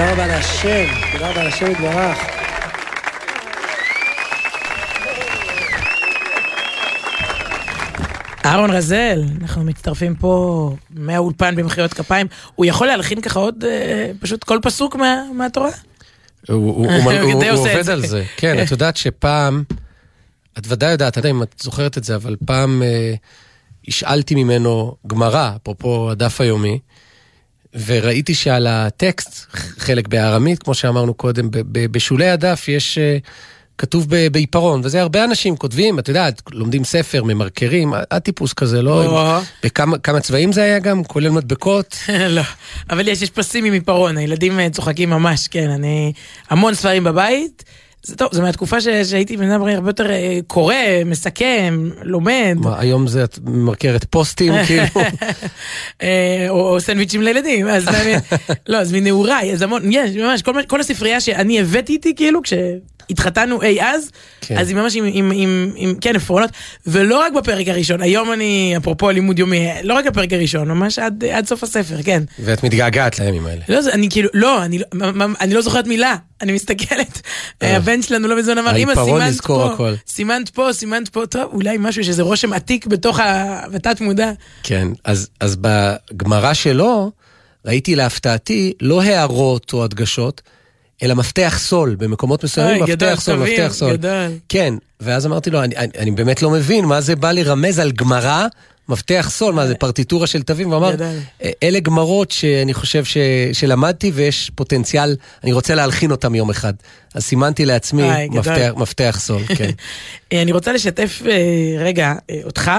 השם יתברך. אהרון רזל, אנחנו מצטרפים פה מהאולפן במחיאות כפיים. הוא יכול להלחין ככה עוד אה, פשוט כל פסוק מה, מהתורה? הוא עובד על זה. כן, את יודעת שפעם, את ודאי יודעת, אני לא יודע אם את זוכרת את זה, אבל פעם אה, השאלתי ממנו גמרא, אפרופו הדף היומי, וראיתי שעל הטקסט, חלק בארמית, כמו שאמרנו קודם, בשולי הדף יש... אה, כתוב בעיפרון, וזה הרבה אנשים כותבים, את יודעת, לומדים ספר, ממרקרים, הטיפוס כזה, לא... בכמה צבעים זה היה גם, כולל מדבקות? לא, אבל יש, יש פסים עם עיפרון, הילדים אה, צוחקים ממש, כן, אני... המון ספרים בבית. זה טוב, זה מהתקופה ש... שהייתי בן אדם הרבה יותר אה, קורא, מסכם, לומד. מה, היום זה את ממרקרת פוסטים, כאילו? אה, או, או סנדוויצ'ים לילדים, אז לא, אז מנעוריי, אז המון, יש, ממש, כל, כל הספרייה שאני הבאתי איתי, כאילו, כש... התחתנו אי אז, כן. אז היא ממש עם, עם, עם, עם, כן, עפרונות, ולא רק בפרק הראשון, היום אני, אפרופו לימוד יומי, לא רק בפרק הראשון, ממש עד, עד סוף הספר, כן. ואת מתגעגעת לימים האלה. לא, אני כאילו, לא, אני, לא, אני לא זוכרת מילה, אני מסתכלת, אה. הבן שלנו לא מזמן אמר, אמא, סימנת פה, הכל. סימנת פה, סימנת פה, טוב, אולי משהו, יש איזה רושם עתיק בתוך התת מודע. כן, אז, אז בגמרא שלו, ראיתי להפתעתי לא הערות או הדגשות, אלא מפתח סול, במקומות מסוימים מפתח סול, מפתח סול. גדל. כן, ואז אמרתי לו, אני, אני, אני באמת לא מבין מה זה בא לרמז על גמרא, מפתח סול, מה זה פרטיטורה של תווים, הוא אמר, אלה גמרות שאני חושב ש, שלמדתי ויש פוטנציאל, אני רוצה להלחין אותם יום אחד. אז סימנתי לעצמי איי, מפתח, מפתח סול, כן. אני רוצה לשתף אה, רגע אה, אותך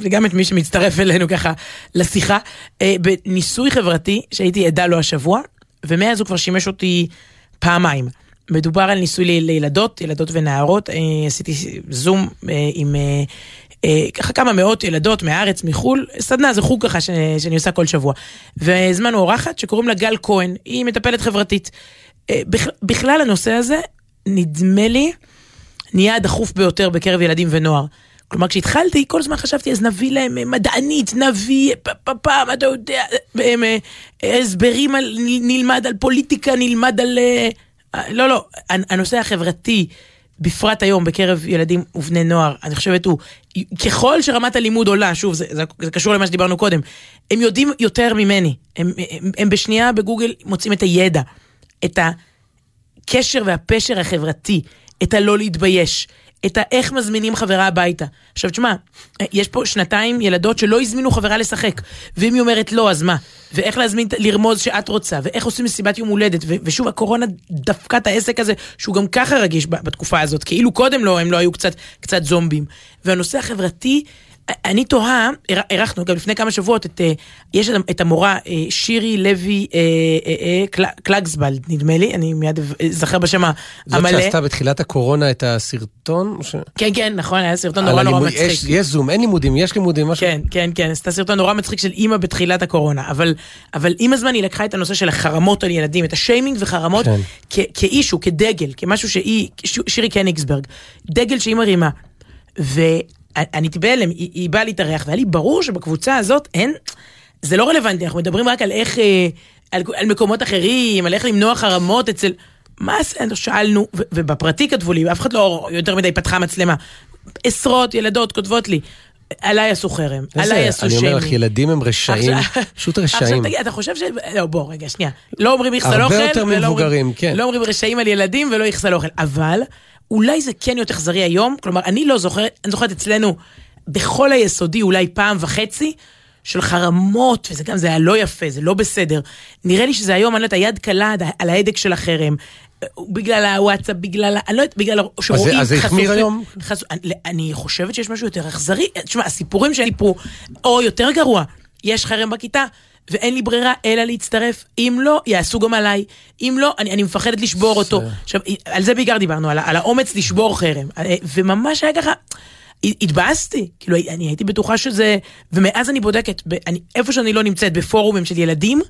וגם את מי שמצטרף אלינו ככה לשיחה, אה, בניסוי חברתי שהייתי עדה לו השבוע, ומאז הוא כבר שימש אותי פעמיים. מדובר על ניסוי לילדות, ילדות ונערות, אה, עשיתי זום אה, עם אה, ככה כמה מאות ילדות מהארץ, מחו"ל, סדנה, זה חוג ככה שאני עושה כל שבוע. והזמנו אורחת שקוראים לה גל כהן, היא מטפלת חברתית. בכלל הנושא הזה, נדמה לי, נהיה הדחוף ביותר בקרב ילדים ונוער. כלומר, כשהתחלתי, כל הזמן חשבתי, אז נביא להם אה, מדענית, נביא, פעם, אתה יודע, אה, אה, הסברים על, נלמד על פוליטיקה, נלמד על... לא, לא, הנושא החברתי, בפרט היום בקרב ילדים ובני נוער, אני חושבת הוא, ככל שרמת הלימוד עולה, שוב, זה, זה, זה קשור למה שדיברנו קודם, הם יודעים יותר ממני, הם, הם, הם בשנייה בגוגל מוצאים את הידע, את הקשר והפשר החברתי, את הלא להתבייש, את האיך מזמינים חברה הביתה. עכשיו תשמע, יש פה שנתיים ילדות שלא הזמינו חברה לשחק, ואם היא אומרת לא, אז מה? ואיך להזמין, לרמוז שאת רוצה, ואיך עושים מסיבת יום הולדת, ו- ושוב הקורונה דפקה את העסק הזה, שהוא גם ככה רגיש בתקופה הזאת, כאילו קודם לא, הם לא היו קצת, קצת זומבים. והנושא החברתי, אני תוהה, אירחנו גם לפני כמה שבועות את, אה, יש את המורה אה, שירי לוי אה, קלגסבלד, נדמה לי, אני מיד אזכר בשם המלא. זאת שעשתה בתחילת הקורונה את הסרטון? כן, כן, נכון, היה סרטון נורא נורא מצחיק. יש, יש זום, אין לימודים, יש לימודים, משהו. כן, כן, כן, עשתה סרטון נורא מצחיק של אימא בתחילת הקורונה, אבל, אבל עם הזמן היא לקחה את הנושא של החרמות על ילדים, את השיימינג וחרמות, כן. כאישו, כדגל, כמשהו שהיא, שירי קניגסברג, דגל שהיא מרימה. אני בהלם, היא, היא באה להתארח, והיה לי ברור שבקבוצה הזאת אין, זה לא רלוונטי, אנחנו מדברים רק על איך, אה, על, על מקומות אחרים, על איך למנוע חרמות אצל... מה זה, שאלנו, ו, ובפרטי כתבו לי, אף אחד לא יותר מדי פתחה מצלמה. עשרות ילדות כותבות לי, עליי עשו חרם, עליי עשו שיימינג. אני אומר לך, ילדים הם רשעים, פשוט רשעים. עכשיו תגיד, אתה חושב ש... לא, בוא, רגע, שנייה. לא אומרים יחסל אוכל, הרבה יותר מבוגרים, כן. לא אומרים רשעים על ילדים ולא יחסל אוכל, אבל אולי זה כן יותר אכזרי היום, כלומר, אני לא זוכרת, אני זוכרת אצלנו, בכל היסודי, אולי פעם וחצי, של חרמות, וזה גם, זה היה לא יפה, זה לא בסדר. נראה לי שזה היום, אני לא יודעת, היד קלה על ההדק של החרם. בגלל הוואטסאפ, בגלל, אני לא יודעת, בגלל שרואים אז זה החמיר היום? חשוף, אני, אני חושבת שיש משהו יותר אכזרי. תשמע, הסיפורים שלי פה, או יותר גרוע, יש חרם בכיתה, ואין לי ברירה אלא להצטרף. אם לא, יעשו גם עליי. אם לא, אני, אני מפחדת לשבור אותו. עכשיו, על זה בעיקר דיברנו, על, על האומץ לשבור חרם. אה, וממש היה ככה... התבאסתי, כאילו אני הייתי בטוחה שזה, ומאז אני בודקת, אני, איפה שאני לא נמצאת, בפורומים של ילדים,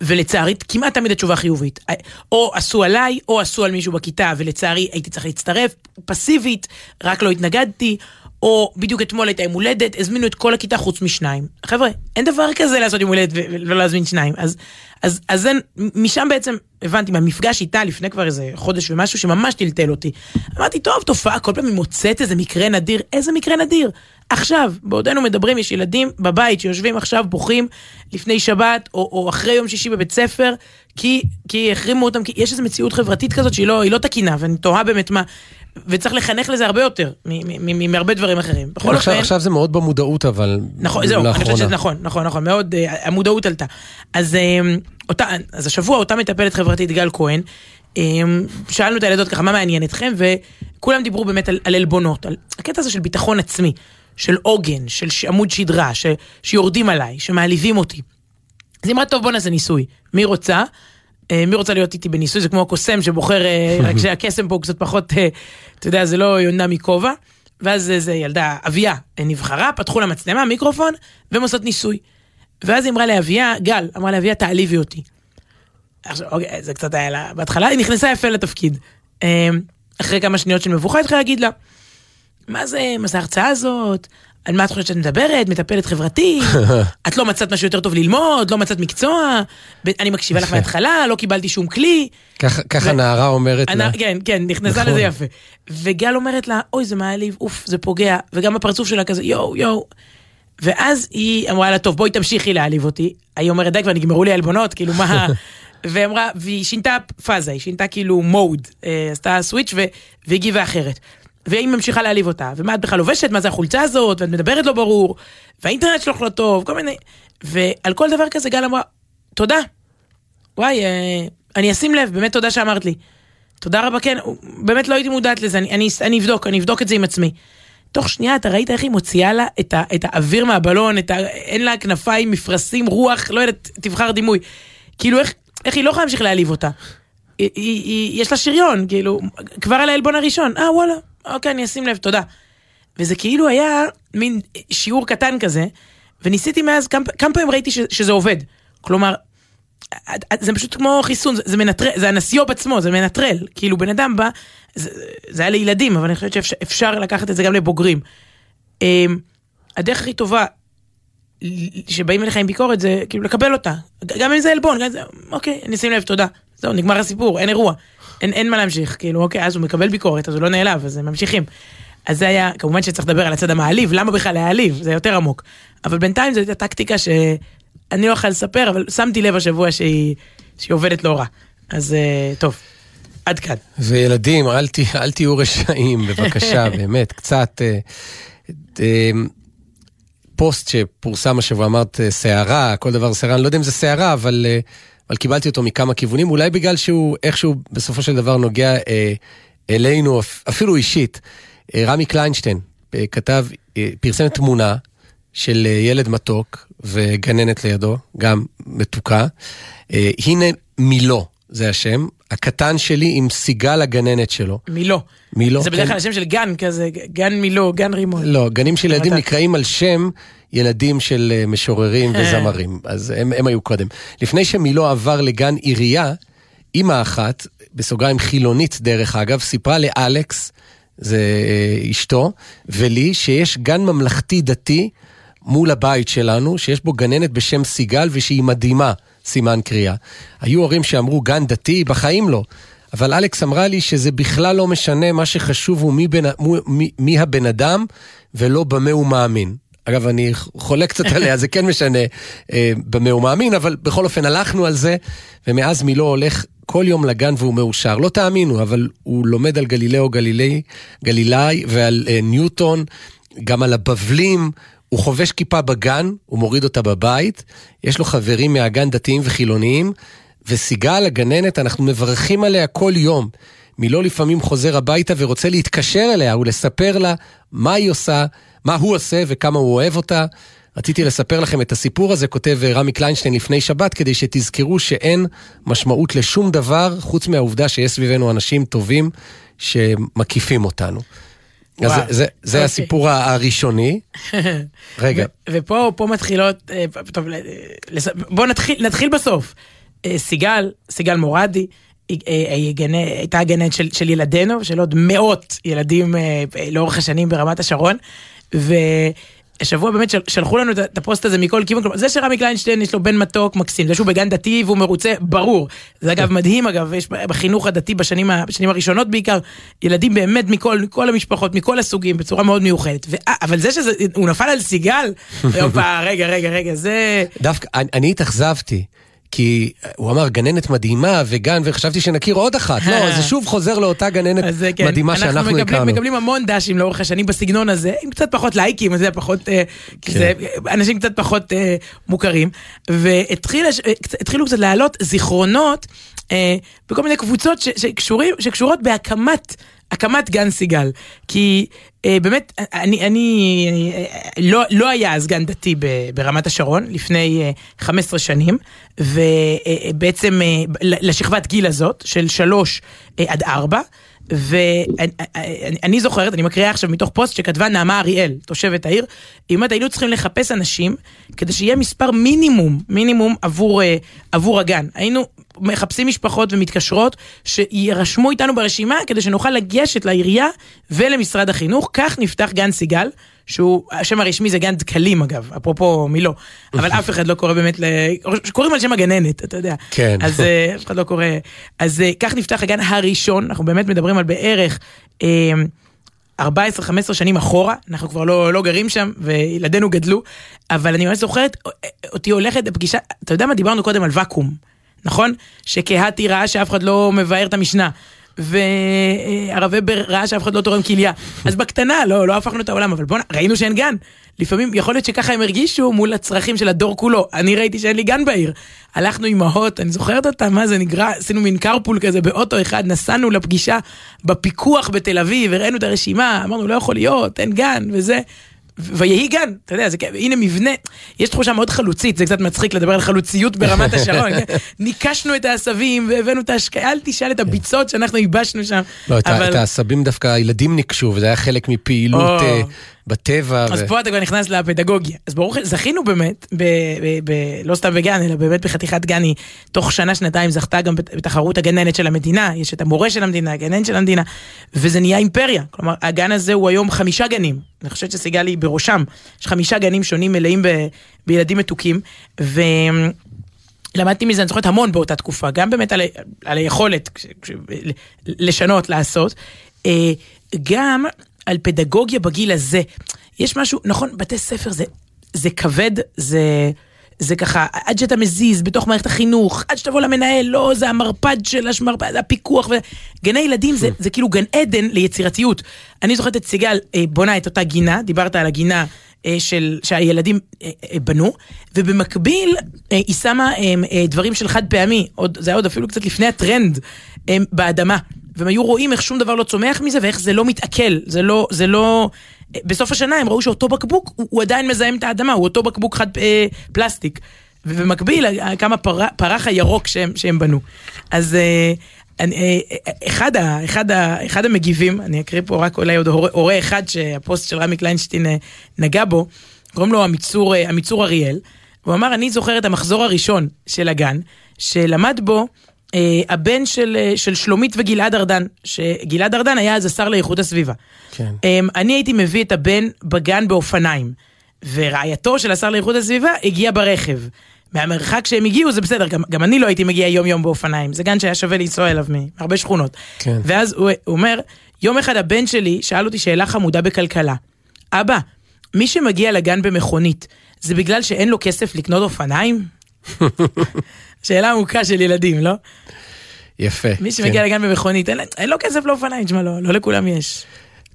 ולצערי כמעט תמיד התשובה חיובית. אה, או עשו עליי, או עשו על מישהו בכיתה, ולצערי הייתי צריך להצטרף, פסיבית, רק לא התנגדתי, או בדיוק אתמול הייתה יום הולדת, הזמינו את כל הכיתה חוץ משניים. חבר'ה, אין דבר כזה לעשות יום הולדת ולא להזמין שניים. אז, אז, אז אין, משם בעצם הבנתי מהמפגש איתה לפני כבר איזה חודש ומשהו שממש טלטל אותי. אמרתי, טוב, תופעה, כל פעם היא מוצאת איזה מקרה נדיר. איזה מקרה נדיר? עכשיו, בעודנו מדברים, יש ילדים בבית שיושבים עכשיו בוכים לפני שבת, או, או אחרי יום שישי בבית ספר, כי, כי החרימו אותם, כי יש איזו מציאות חברתית כזאת שהיא לא, לא תקינה, ואני תוהה באמת מה, וצריך לחנך לזה הרבה יותר מהרבה דברים אחרים. בכל עכשיו, אופן... עכשיו זה מאוד במודעות, אבל נכון, זהו, אני חושבת שזה נכון, נכון, נכון, מאוד, uh, המודעות עלתה. אז, uh, אותה, אז השבוע אותה מטפלת חברתית גל כהן, um, שאלנו את הילדות ככה, מה מעניין אתכם? וכולם דיברו באמת על, על עלבונות, על הקטע הזה של ביטחון עצמי, של עוגן, של עמוד שדרה, ש, שיורדים עליי, שמעליבים אותי. אז היא אמרה, טוב, בוא נעשה ניסוי. מי רוצה? אה, מי רוצה להיות איתי בניסוי? זה כמו הקוסם שבוחר, אה, רק שהקסם פה הוא קצת פחות, אה, אתה יודע, זה לא יונה מכובע. ואז איזה ילדה, אביה, נבחרה, פתחו לה מצלמה, מיקרופון, והם עושות ניסוי. ואז היא אמרה לאביה, גל, אמרה לאביה, תעליבי אותי. עכשיו, אוקיי, זה קצת היה לה, בהתחלה היא נכנסה יפה לתפקיד. אחרי כמה שניות של מבוכה, התחילה להגיד לה, מה זה, מה זה ההרצאה הזאת? על מה את חושבת שאת מדברת? מטפלת חברתית? את לא מצאת משהו יותר טוב ללמוד? לא מצאת מקצוע? אני מקשיבה לך מההתחלה, לא קיבלתי שום כלי. ככה נערה אומרת לה. כן, כן, נכנסה נכון. לזה יפה. וגל אומרת לה, אוי, זה מעליב, אוף, זה פוגע. וגם הפרצוף שלה כזה, יואו, יואו. ואז היא אמרה לה, טוב, בואי תמשיכי להעליב אותי. היא אומרת, די, כבר נגמרו לי העלבונות, כאילו, מה... ואמרה, והיא שינתה פאזה, היא שינתה כאילו מוד, אה, עשתה סוויץ' והגיבה אחרת. והיא ממשיכה להעליב אותה, ומה את בכלל לובשת, מה זה החולצה הזאת, ואת מדברת לא ברור, והאינטרנט שלך לא טוב, כל מיני... ועל כל דבר כזה גל אמרה, תודה. וואי, אה, אני אשים לב, באמת תודה שאמרת לי. תודה רבה, כן, באמת לא הייתי מודעת לזה, אני, אני, אני אבדוק, אני אבדוק את זה עם עצמי. תוך שנייה אתה ראית איך היא מוציאה לה את, ה, את האוויר מהבלון, את ה, אין לה כנפיים, מפרשים, רוח, לא יודעת, תבחר דימוי. כאילו איך, איך היא לא יכולה להמשיך להעליב אותה. היא, היא, היא, יש לה שריון, כאילו, כבר על העלבון הראשון, אה וואלה, אוקיי, אני אשים לב, תודה. וזה כאילו היה מין שיעור קטן כזה, וניסיתי מאז, כמה, כמה פעמים ראיתי ש, שזה עובד. כלומר, זה פשוט כמו חיסון, זה, זה מנטרל, זה הנסיוב עצמו, זה מנטרל. כאילו בן אדם בא, זה, זה היה לילדים, אבל אני חושבת שאפשר לקחת את זה גם לבוגרים. אמ, הדרך הכי טובה שבאים אליך עם ביקורת זה כאילו לקבל אותה. גם אם זה עלבון, גם אם זה, אוקיי, אני אשים לב, תודה. זהו, נגמר הסיפור, אין אירוע. אין, אין מה להמשיך, כאילו, אוקיי, אז הוא מקבל ביקורת, אז הוא לא נעלב, אז הם ממשיכים. אז זה היה, כמובן שצריך לדבר על הצד המעליב, למה בכלל להעליב, זה יותר עמוק. אבל בינתיים זו הייתה טקטיקה שאני לא יכול לספר, אבל שמתי לב השבוע שהיא, שהיא עובדת לא רע. אז אה, טוב, עד כאן. וילדים, אל, ת, אל תהיו רשעים, בבקשה, באמת, קצת... אה, אה, פוסט שפורסם השבוע, אמרת סערה, כל דבר סערה, אני לא יודע אם זה סערה, אבל, אבל קיבלתי אותו מכמה כיוונים, אולי בגלל שהוא איכשהו בסופו של דבר נוגע אה, אלינו, אפילו אישית. אה, רמי קליינשטיין אה, כתב, אה, פרסם תמונה של ילד מתוק וגננת לידו, גם מתוקה. הנה מילו, זה השם. הקטן שלי עם סיגל הגננת שלו. מילו. מילו. זה בדרך כן. כלל השם של גן כזה, גן מילו, גן רימון. לא, גנים של ילדים נקראים על שם ילדים של משוררים וזמרים. אז הם, הם היו קודם. לפני שמילו עבר לגן עירייה, אימא אחת, בסוגריים חילונית דרך אגב, סיפרה לאלכס, זה אה, אשתו, ולי, שיש גן ממלכתי דתי מול הבית שלנו, שיש בו גננת בשם סיגל ושהיא מדהימה, סימן קריאה. היו הורים שאמרו גן דתי, בחיים לא. אבל אלכס אמרה לי שזה בכלל לא משנה, מה שחשוב הוא מי, בן, מי, מי הבן אדם ולא במה הוא מאמין. אגב, אני חולק קצת עליה, זה כן משנה אה, במה הוא מאמין, אבל בכל אופן הלכנו על זה, ומאז מילו הולך כל יום לגן והוא מאושר. לא תאמינו, אבל הוא לומד על גלילאו גלילאי ועל אה, ניוטון, גם על הבבלים. הוא חובש כיפה בגן, הוא מוריד אותה בבית, יש לו חברים מהגן דתיים וחילוניים, וסיגל, הגננת, אנחנו מברכים עליה כל יום. מילו לפעמים חוזר הביתה ורוצה להתקשר אליה ולספר לה מה היא עושה, מה הוא עושה וכמה הוא אוהב אותה. רציתי לספר לכם את הסיפור הזה, כותב אה, רמי קליינשטיין לפני שבת, כדי שתזכרו שאין משמעות לשום דבר, חוץ מהעובדה שיש סביבנו אנשים טובים שמקיפים אותנו. אז זה, זה, זה okay. הסיפור הראשוני. רגע. ופה פה מתחילות, אה, טוב, בואו נתחיל, נתחיל בסוף. אה, סיגל, סיגל מורדי, הייתה הגננת של, של ילדינו, של עוד מאות ילדים לאורך השנים ברמת השרון. השבוע באמת של, שלחו לנו את הפוסט הזה מכל כיוון, כלומר, זה שרמי קליינשטיין יש לו בן מתוק מקסים, זה שהוא בגן דתי והוא מרוצה, ברור. זה אגב מדהים אגב, יש בחינוך הדתי בשנים, בשנים הראשונות בעיקר, ילדים באמת מכל, מכל המשפחות, מכל הסוגים, בצורה מאוד מיוחדת. ו, אבל זה שהוא נפל על סיגל, רגע, רגע, רגע, זה... דווקא, אני, אני התאכזבתי. כי הוא אמר גננת מדהימה וגן, וחשבתי שנכיר עוד אחת. לא, זה שוב חוזר לאותה גננת כן, מדהימה שאנחנו הכרנו. אנחנו מקבלים המון דשים לאורך השנים בסגנון הזה, עם קצת פחות לייקים, זה פחות, אה, כן. זה אנשים קצת פחות אה, מוכרים. והתחילו קצת להעלות זיכרונות אה, בכל מיני קבוצות שקשורות בהקמת הקמת גן סיגל. כי אה, באמת, אני, אני, אה, לא, לא היה אז גן דתי ב, ברמת השרון לפני אה, 15 שנים, ובעצם אה, לשכבת גיל הזאת, של 3 אה, עד 4, ואני זוכרת, אני מקריאה עכשיו מתוך פוסט שכתבה נעמה אריאל, תושבת העיר, היא אומרת, היינו צריכים לחפש אנשים כדי שיהיה מספר מינימום, מינימום עבור, אה, עבור הגן. היינו מחפשים משפחות ומתקשרות שירשמו איתנו ברשימה כדי שנוכל לגשת לעירייה ולמשרד החינוך. כך נפתח גן סיגל, שהוא, השם הרשמי זה גן דקלים אגב, אפרופו מילו, אבל אף אחד לא קורא באמת, ל... קוראים על שם הגננת, אתה יודע. כן. אז אה, אף אחד לא קורא, אז אה, כך נפתח הגן הראשון, אנחנו באמת מדברים על בערך... 14-15 שנים אחורה, אנחנו כבר לא, לא גרים שם, וילדינו גדלו, אבל אני ממש זוכרת אותי הולכת לפגישה, אתה יודע מה, דיברנו קודם על ואקום. נכון? שקהתי ראה שאף אחד לא מבאר את המשנה. והרב ובר ראה שאף אחד לא תורם כליה. אז בקטנה, לא, לא הפכנו את העולם, אבל בוא'נה, ראינו שאין גן. לפעמים, יכול להיות שככה הם הרגישו מול הצרכים של הדור כולו. אני ראיתי שאין לי גן בעיר. הלכנו אימהות, אני זוכרת אותה, מה זה נגרע, עשינו מין קרפול כזה באוטו אחד, נסענו לפגישה בפיקוח בתל אביב, הראינו את הרשימה, אמרנו, לא יכול להיות, אין גן, וזה. ויהי גן, אתה יודע, זה, הנה מבנה, יש תחושה מאוד חלוצית, זה קצת מצחיק לדבר על חלוציות ברמת השרון, כן? ניקשנו את העשבים והבאנו את ההשקעה, אל תשאל את הביצות שאנחנו ייבשנו שם. לא, אבל... את העשבים דווקא הילדים ניגשו, וזה היה חלק מפעילות... או... בטבע. אז ו... פה אתה כבר נכנס לפדגוגיה. אז ברוך זכינו באמת, ב, ב, ב, לא סתם בגן, אלא באמת בחתיכת גן, היא תוך שנה, שנתיים זכתה גם בתחרות הגננת של המדינה, יש את המורה של המדינה, הגננת של המדינה, וזה נהיה אימפריה. כלומר, הגן הזה הוא היום חמישה גנים. אני חושבת שסיגל היא בראשם. יש חמישה גנים שונים מלאים ב, בילדים מתוקים, ו... למדתי מזה, אני זוכרת המון באותה תקופה, גם באמת על, על היכולת לשנות, לעשות, אה, גם על פדגוגיה בגיל הזה. יש משהו, נכון, בתי ספר זה, זה כבד, זה... זה ככה, עד שאתה מזיז בתוך מערכת החינוך, עד שתבוא למנהל, לא, זה המרפד של השמרפד, זה הפיקוח. גני ילדים זה, זה כאילו גן עדן ליצירתיות. אני זוכרת את סיגל אה, בונה את אותה גינה, דיברת על הגינה אה, של, שהילדים אה, בנו, ובמקביל היא שמה דברים של חד פעמי, עוד, זה היה עוד אפילו קצת לפני הטרנד, באדמה. והם היו רואים איך שום דבר לא צומח מזה ואיך זה לא מתעכל, זה לא, זה לא... בסוף השנה הם ראו שאותו בקבוק הוא, הוא עדיין מזהם את האדמה, הוא אותו בקבוק חד אה, פלסטיק. ובמקביל, כמה פר, פרח הירוק שהם, שהם בנו. אז אה, אני, אה, אחד, ה, אחד, ה, אחד המגיבים, אני אקריא פה רק אולי עוד הורה, הורה אחד שהפוסט של רמי קליינשטיין אה, נגע בו, קוראים לו עמיצור, אה, עמיצור אריאל. הוא אמר, אני זוכר את המחזור הראשון של הגן, שלמד בו אה, הבן של, אה, של שלומית וגלעד ארדן, שגלעד ארדן היה אז השר לאיכות הסביבה. כן. אה, אני הייתי מביא את הבן בגן באופניים, ורעייתו של השר לאיכות הסביבה הגיעה ברכב. מהמרחק שהם הגיעו זה בסדר, גם, גם אני לא הייתי מגיע יום יום באופניים, זה גן שהיה שווה לנסוע אליו מהרבה שכונות. כן. ואז הוא, הוא אומר, יום אחד הבן שלי שאל אותי שאלה חמודה בכלכלה. אבא, מי שמגיע לגן במכונית, זה בגלל שאין לו כסף לקנות אופניים? שאלה עמוקה של ילדים, לא? יפה. מי שמגיע כן. לגן במכונית, אין, אין לו כסף לאופניים, תשמע, לא, לא לכולם יש.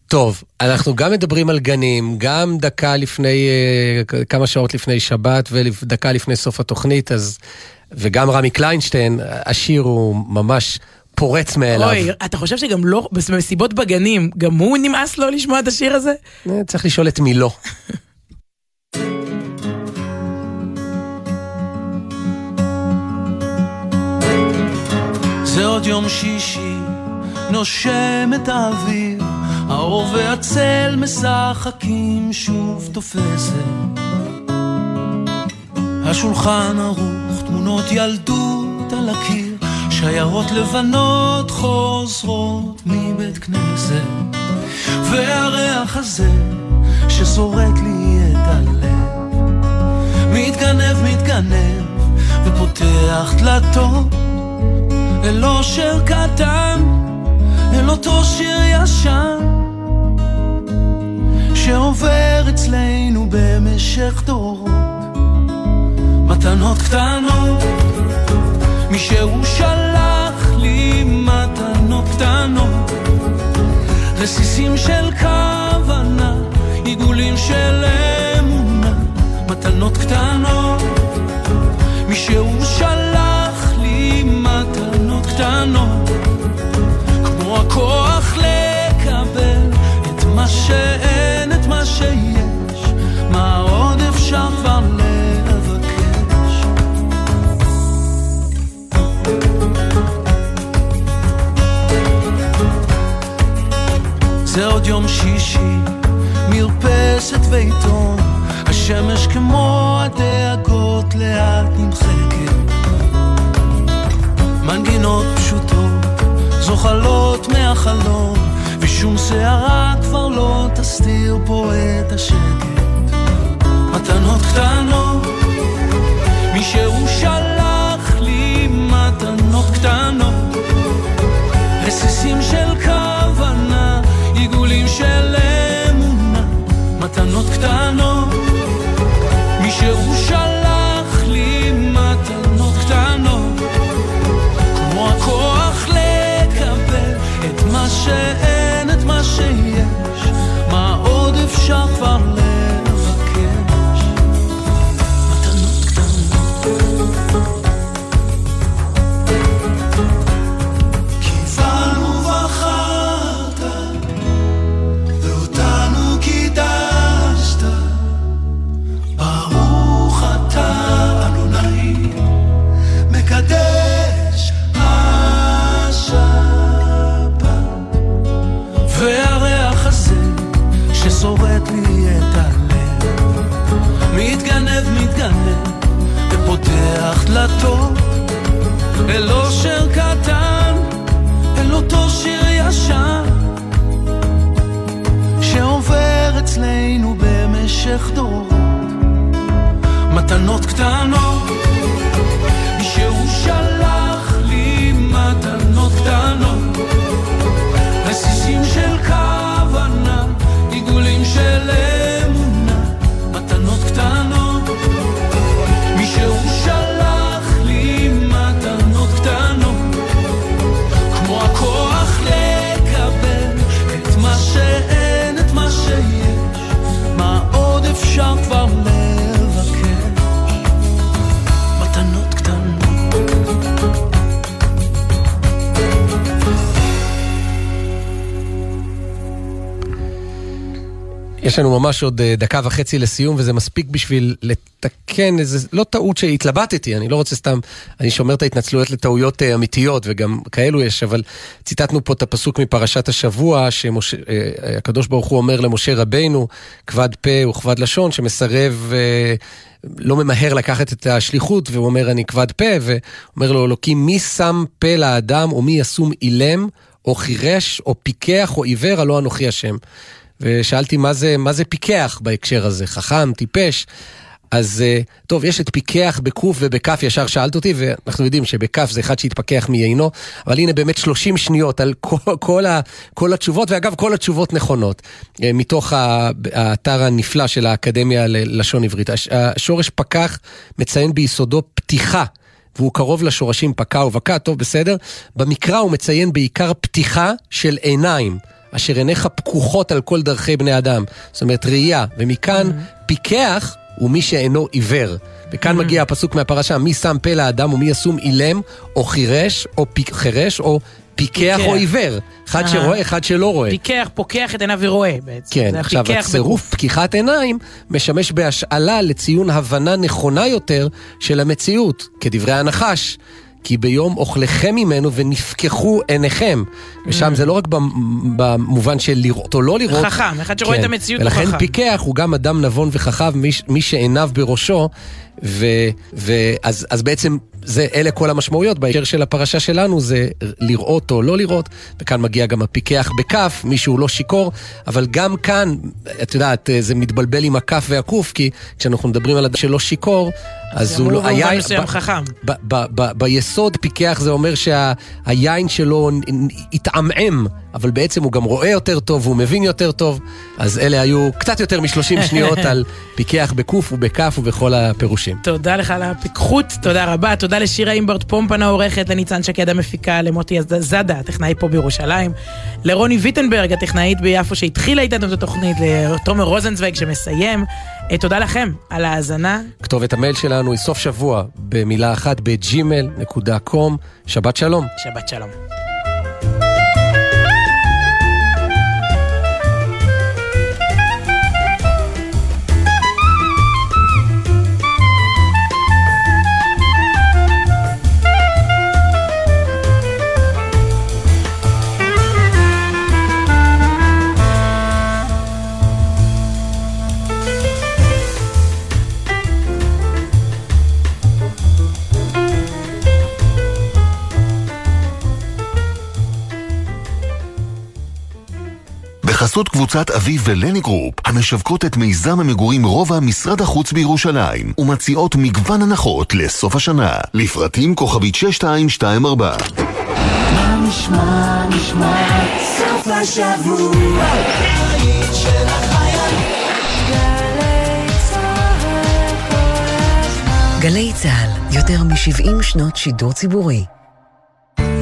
טוב, אנחנו גם מדברים על גנים, גם דקה לפני, אה, כמה שעות לפני שבת ודקה לפני סוף התוכנית, אז, וגם רמי קליינשטיין, השיר הוא ממש פורץ מאליו. אוי, אתה חושב שגם לא, במסיבות בגנים, גם הוא נמאס לו לשמוע את השיר הזה? אה, צריך לשאול את מי לא. עוד יום שישי, נושם את האוויר, האור והצל משחקים שוב תופסת. השולחן ערוך, תמונות ילדות על הקיר, שיירות לבנות חוזרות מבית כנסת. והריח הזה שזורק לי את הלב, מתגנב, מתגנב, ופותח דלתות. אל אושר קטן, אל אותו שיר ישן, שעובר אצלנו במשך דורות. מתנות קטנות, מי שהוא שלח לי מתנות קטנות, רסיסים של כוונה, עיגולים של אמונה, מתנות קטנות, מי שהוא שלח קטנות, כמו הכוח לקבל את מה שאין, את מה שיש, מה עוד אפשר כבר לבקש. זה עוד יום שישי, מרפסת ועיתון, השמש כמו הדאגות לאט נמחקת. מהחלום ושום שערה כבר לא תסתיר פה את השקט. מתנות קטנות מישהו שלח לי מתנות קטנות. רסיסים של כוונה עיגולים של אמונה. מתנות קטנות במשך דורות. מתנות קטנות יש לנו ממש עוד אה, דקה וחצי לסיום, וזה מספיק בשביל לתקן איזה, לא טעות שהתלבטתי, אני לא רוצה סתם, אני שומר את ההתנצלויות לטעויות אה, אמיתיות, וגם כאלו יש, אבל ציטטנו פה את הפסוק מפרשת השבוע, שהקדוש ברוך הוא אומר למשה רבינו, כבד פה וכבד לשון, שמסרב... לא ממהר לקחת את השליחות, והוא אומר, אני כבד פה, ואומר לו, אלוקים, מי שם פה לאדם, או מי ישום אילם, או חירש, או פיקח, או עיוור, הלא אנוכי השם. ושאלתי מה זה, מה זה פיקח בהקשר הזה, חכם, טיפש. אז אה, טוב, יש את פיקח בקוף ובכף, ישר שאלת אותי, ואנחנו יודעים שבכף זה אחד שהתפכח מיינו, אבל הנה באמת 30 שניות על כל, כל, ה, כל התשובות, ואגב, כל התשובות נכונות, אה, מתוך האתר הנפלא של האקדמיה ללשון עברית. השורש פקח מציין ביסודו פתיחה. והוא קרוב לשורשים פקע ובקע, טוב בסדר. במקרא הוא מציין בעיקר פתיחה של עיניים. אשר עיניך פקוחות על כל דרכי בני אדם. זאת אומרת, ראייה. ומכאן, mm-hmm. פיקח הוא מי שאינו עיוור. וכאן mm-hmm. מגיע הפסוק מהפרשה, מי שם פה לאדם ומי ישום אילם, או חירש, או פיק, חירש, או פיקח, פיקח. או עיוור. אחד uh-huh. שרואה, אחד שלא רואה. פיקח, פוקח את עיניו ורואה בעצם. כן, עכשיו הצירוף בגוף. פקיחת עיניים משמש בהשאלה לציון הבנה נכונה יותר של המציאות, כדברי הנחש. כי ביום אוכלכם ממנו ונפקחו עיניכם. ושם זה לא רק במובן של לראות או לא לראות. חכם, אחד שרואה כן. את המציאות הוא חכם. ולכן פיקח הוא גם אדם נבון וחכם, מי, מי שעיניו בראשו, ואז אז בעצם זה, אלה כל המשמעויות. בהקשר של הפרשה שלנו זה לראות או לא לראות, וכאן מגיע גם הפיקח בכף, מישהו לא שיכור, אבל גם כאן, את יודעת, זה מתבלבל עם הכף והקוף, כי כשאנחנו מדברים על אדם שלא שיכור, אז הוא לא... אמור מסוים חכם. ביסוד פיקח זה אומר שהיין שלו התעמעם, אבל בעצם הוא גם רואה יותר טוב, והוא מבין יותר טוב. אז אלה היו קצת יותר מ-30 שניות על פיקח בקוף ובכף ובכל הפירושים. תודה לך על הפיקחות, תודה רבה. תודה לשירה אימברט פומפן העורכת, לניצן שקד המפיקה, למוטי זאדה, הטכנאי פה בירושלים, לרוני ויטנברג, הטכנאית ביפו שהתחילה איתנו את התוכנית, לתומר רוזנצוויג שמסיים. אה, תודה לכם על ההאזנה. כתובת המייל שלנו היא סוף שבוע במילה אחת בג'ימל.קום. שבת שלום. שבת שלום. בחסות קבוצת אביב ולני גרופ, המשווקות את מיזם המגורים רובע משרד החוץ בירושלים, ומציעות מגוון הנחות לסוף השנה. לפרטים כוכבית 6224. מה נשמע, נשמע, סוף השבוע, גלי צה"ל, יותר מ-70 שנות שידור ציבורי.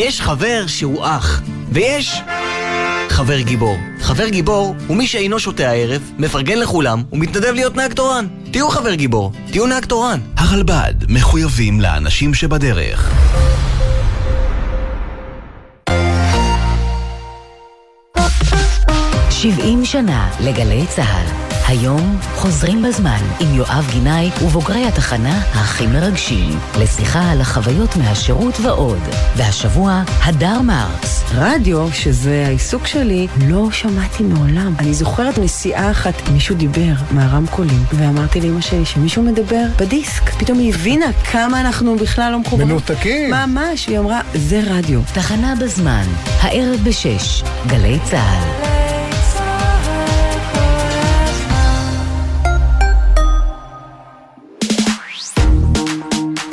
יש חבר שהוא אח. ויש חבר גיבור. חבר גיבור הוא מי שאינו שותה הערב, מפרגן לכולם ומתנדב להיות נהג תורן. תהיו חבר גיבור, תהיו נהג תורן. הרלב"ד מחויבים לאנשים שבדרך. שבעים שנה לגלי צה"ל היום חוזרים בזמן עם יואב גינאי ובוגרי התחנה הכי מרגשים לשיחה על החוויות מהשירות ועוד. והשבוע, הדר מרקס. רדיו, שזה העיסוק שלי, לא שמעתי מעולם. אני זוכרת נסיעה אחת, מישהו דיבר מהרמקולים, ואמרתי לאמא שלי שמישהו מדבר בדיסק. פתאום היא הבינה כמה אנחנו בכלל לא מחוברים. מנותקים. ממש, היא אמרה, זה רדיו. תחנה בזמן, הערב בשש, גלי צה"ל.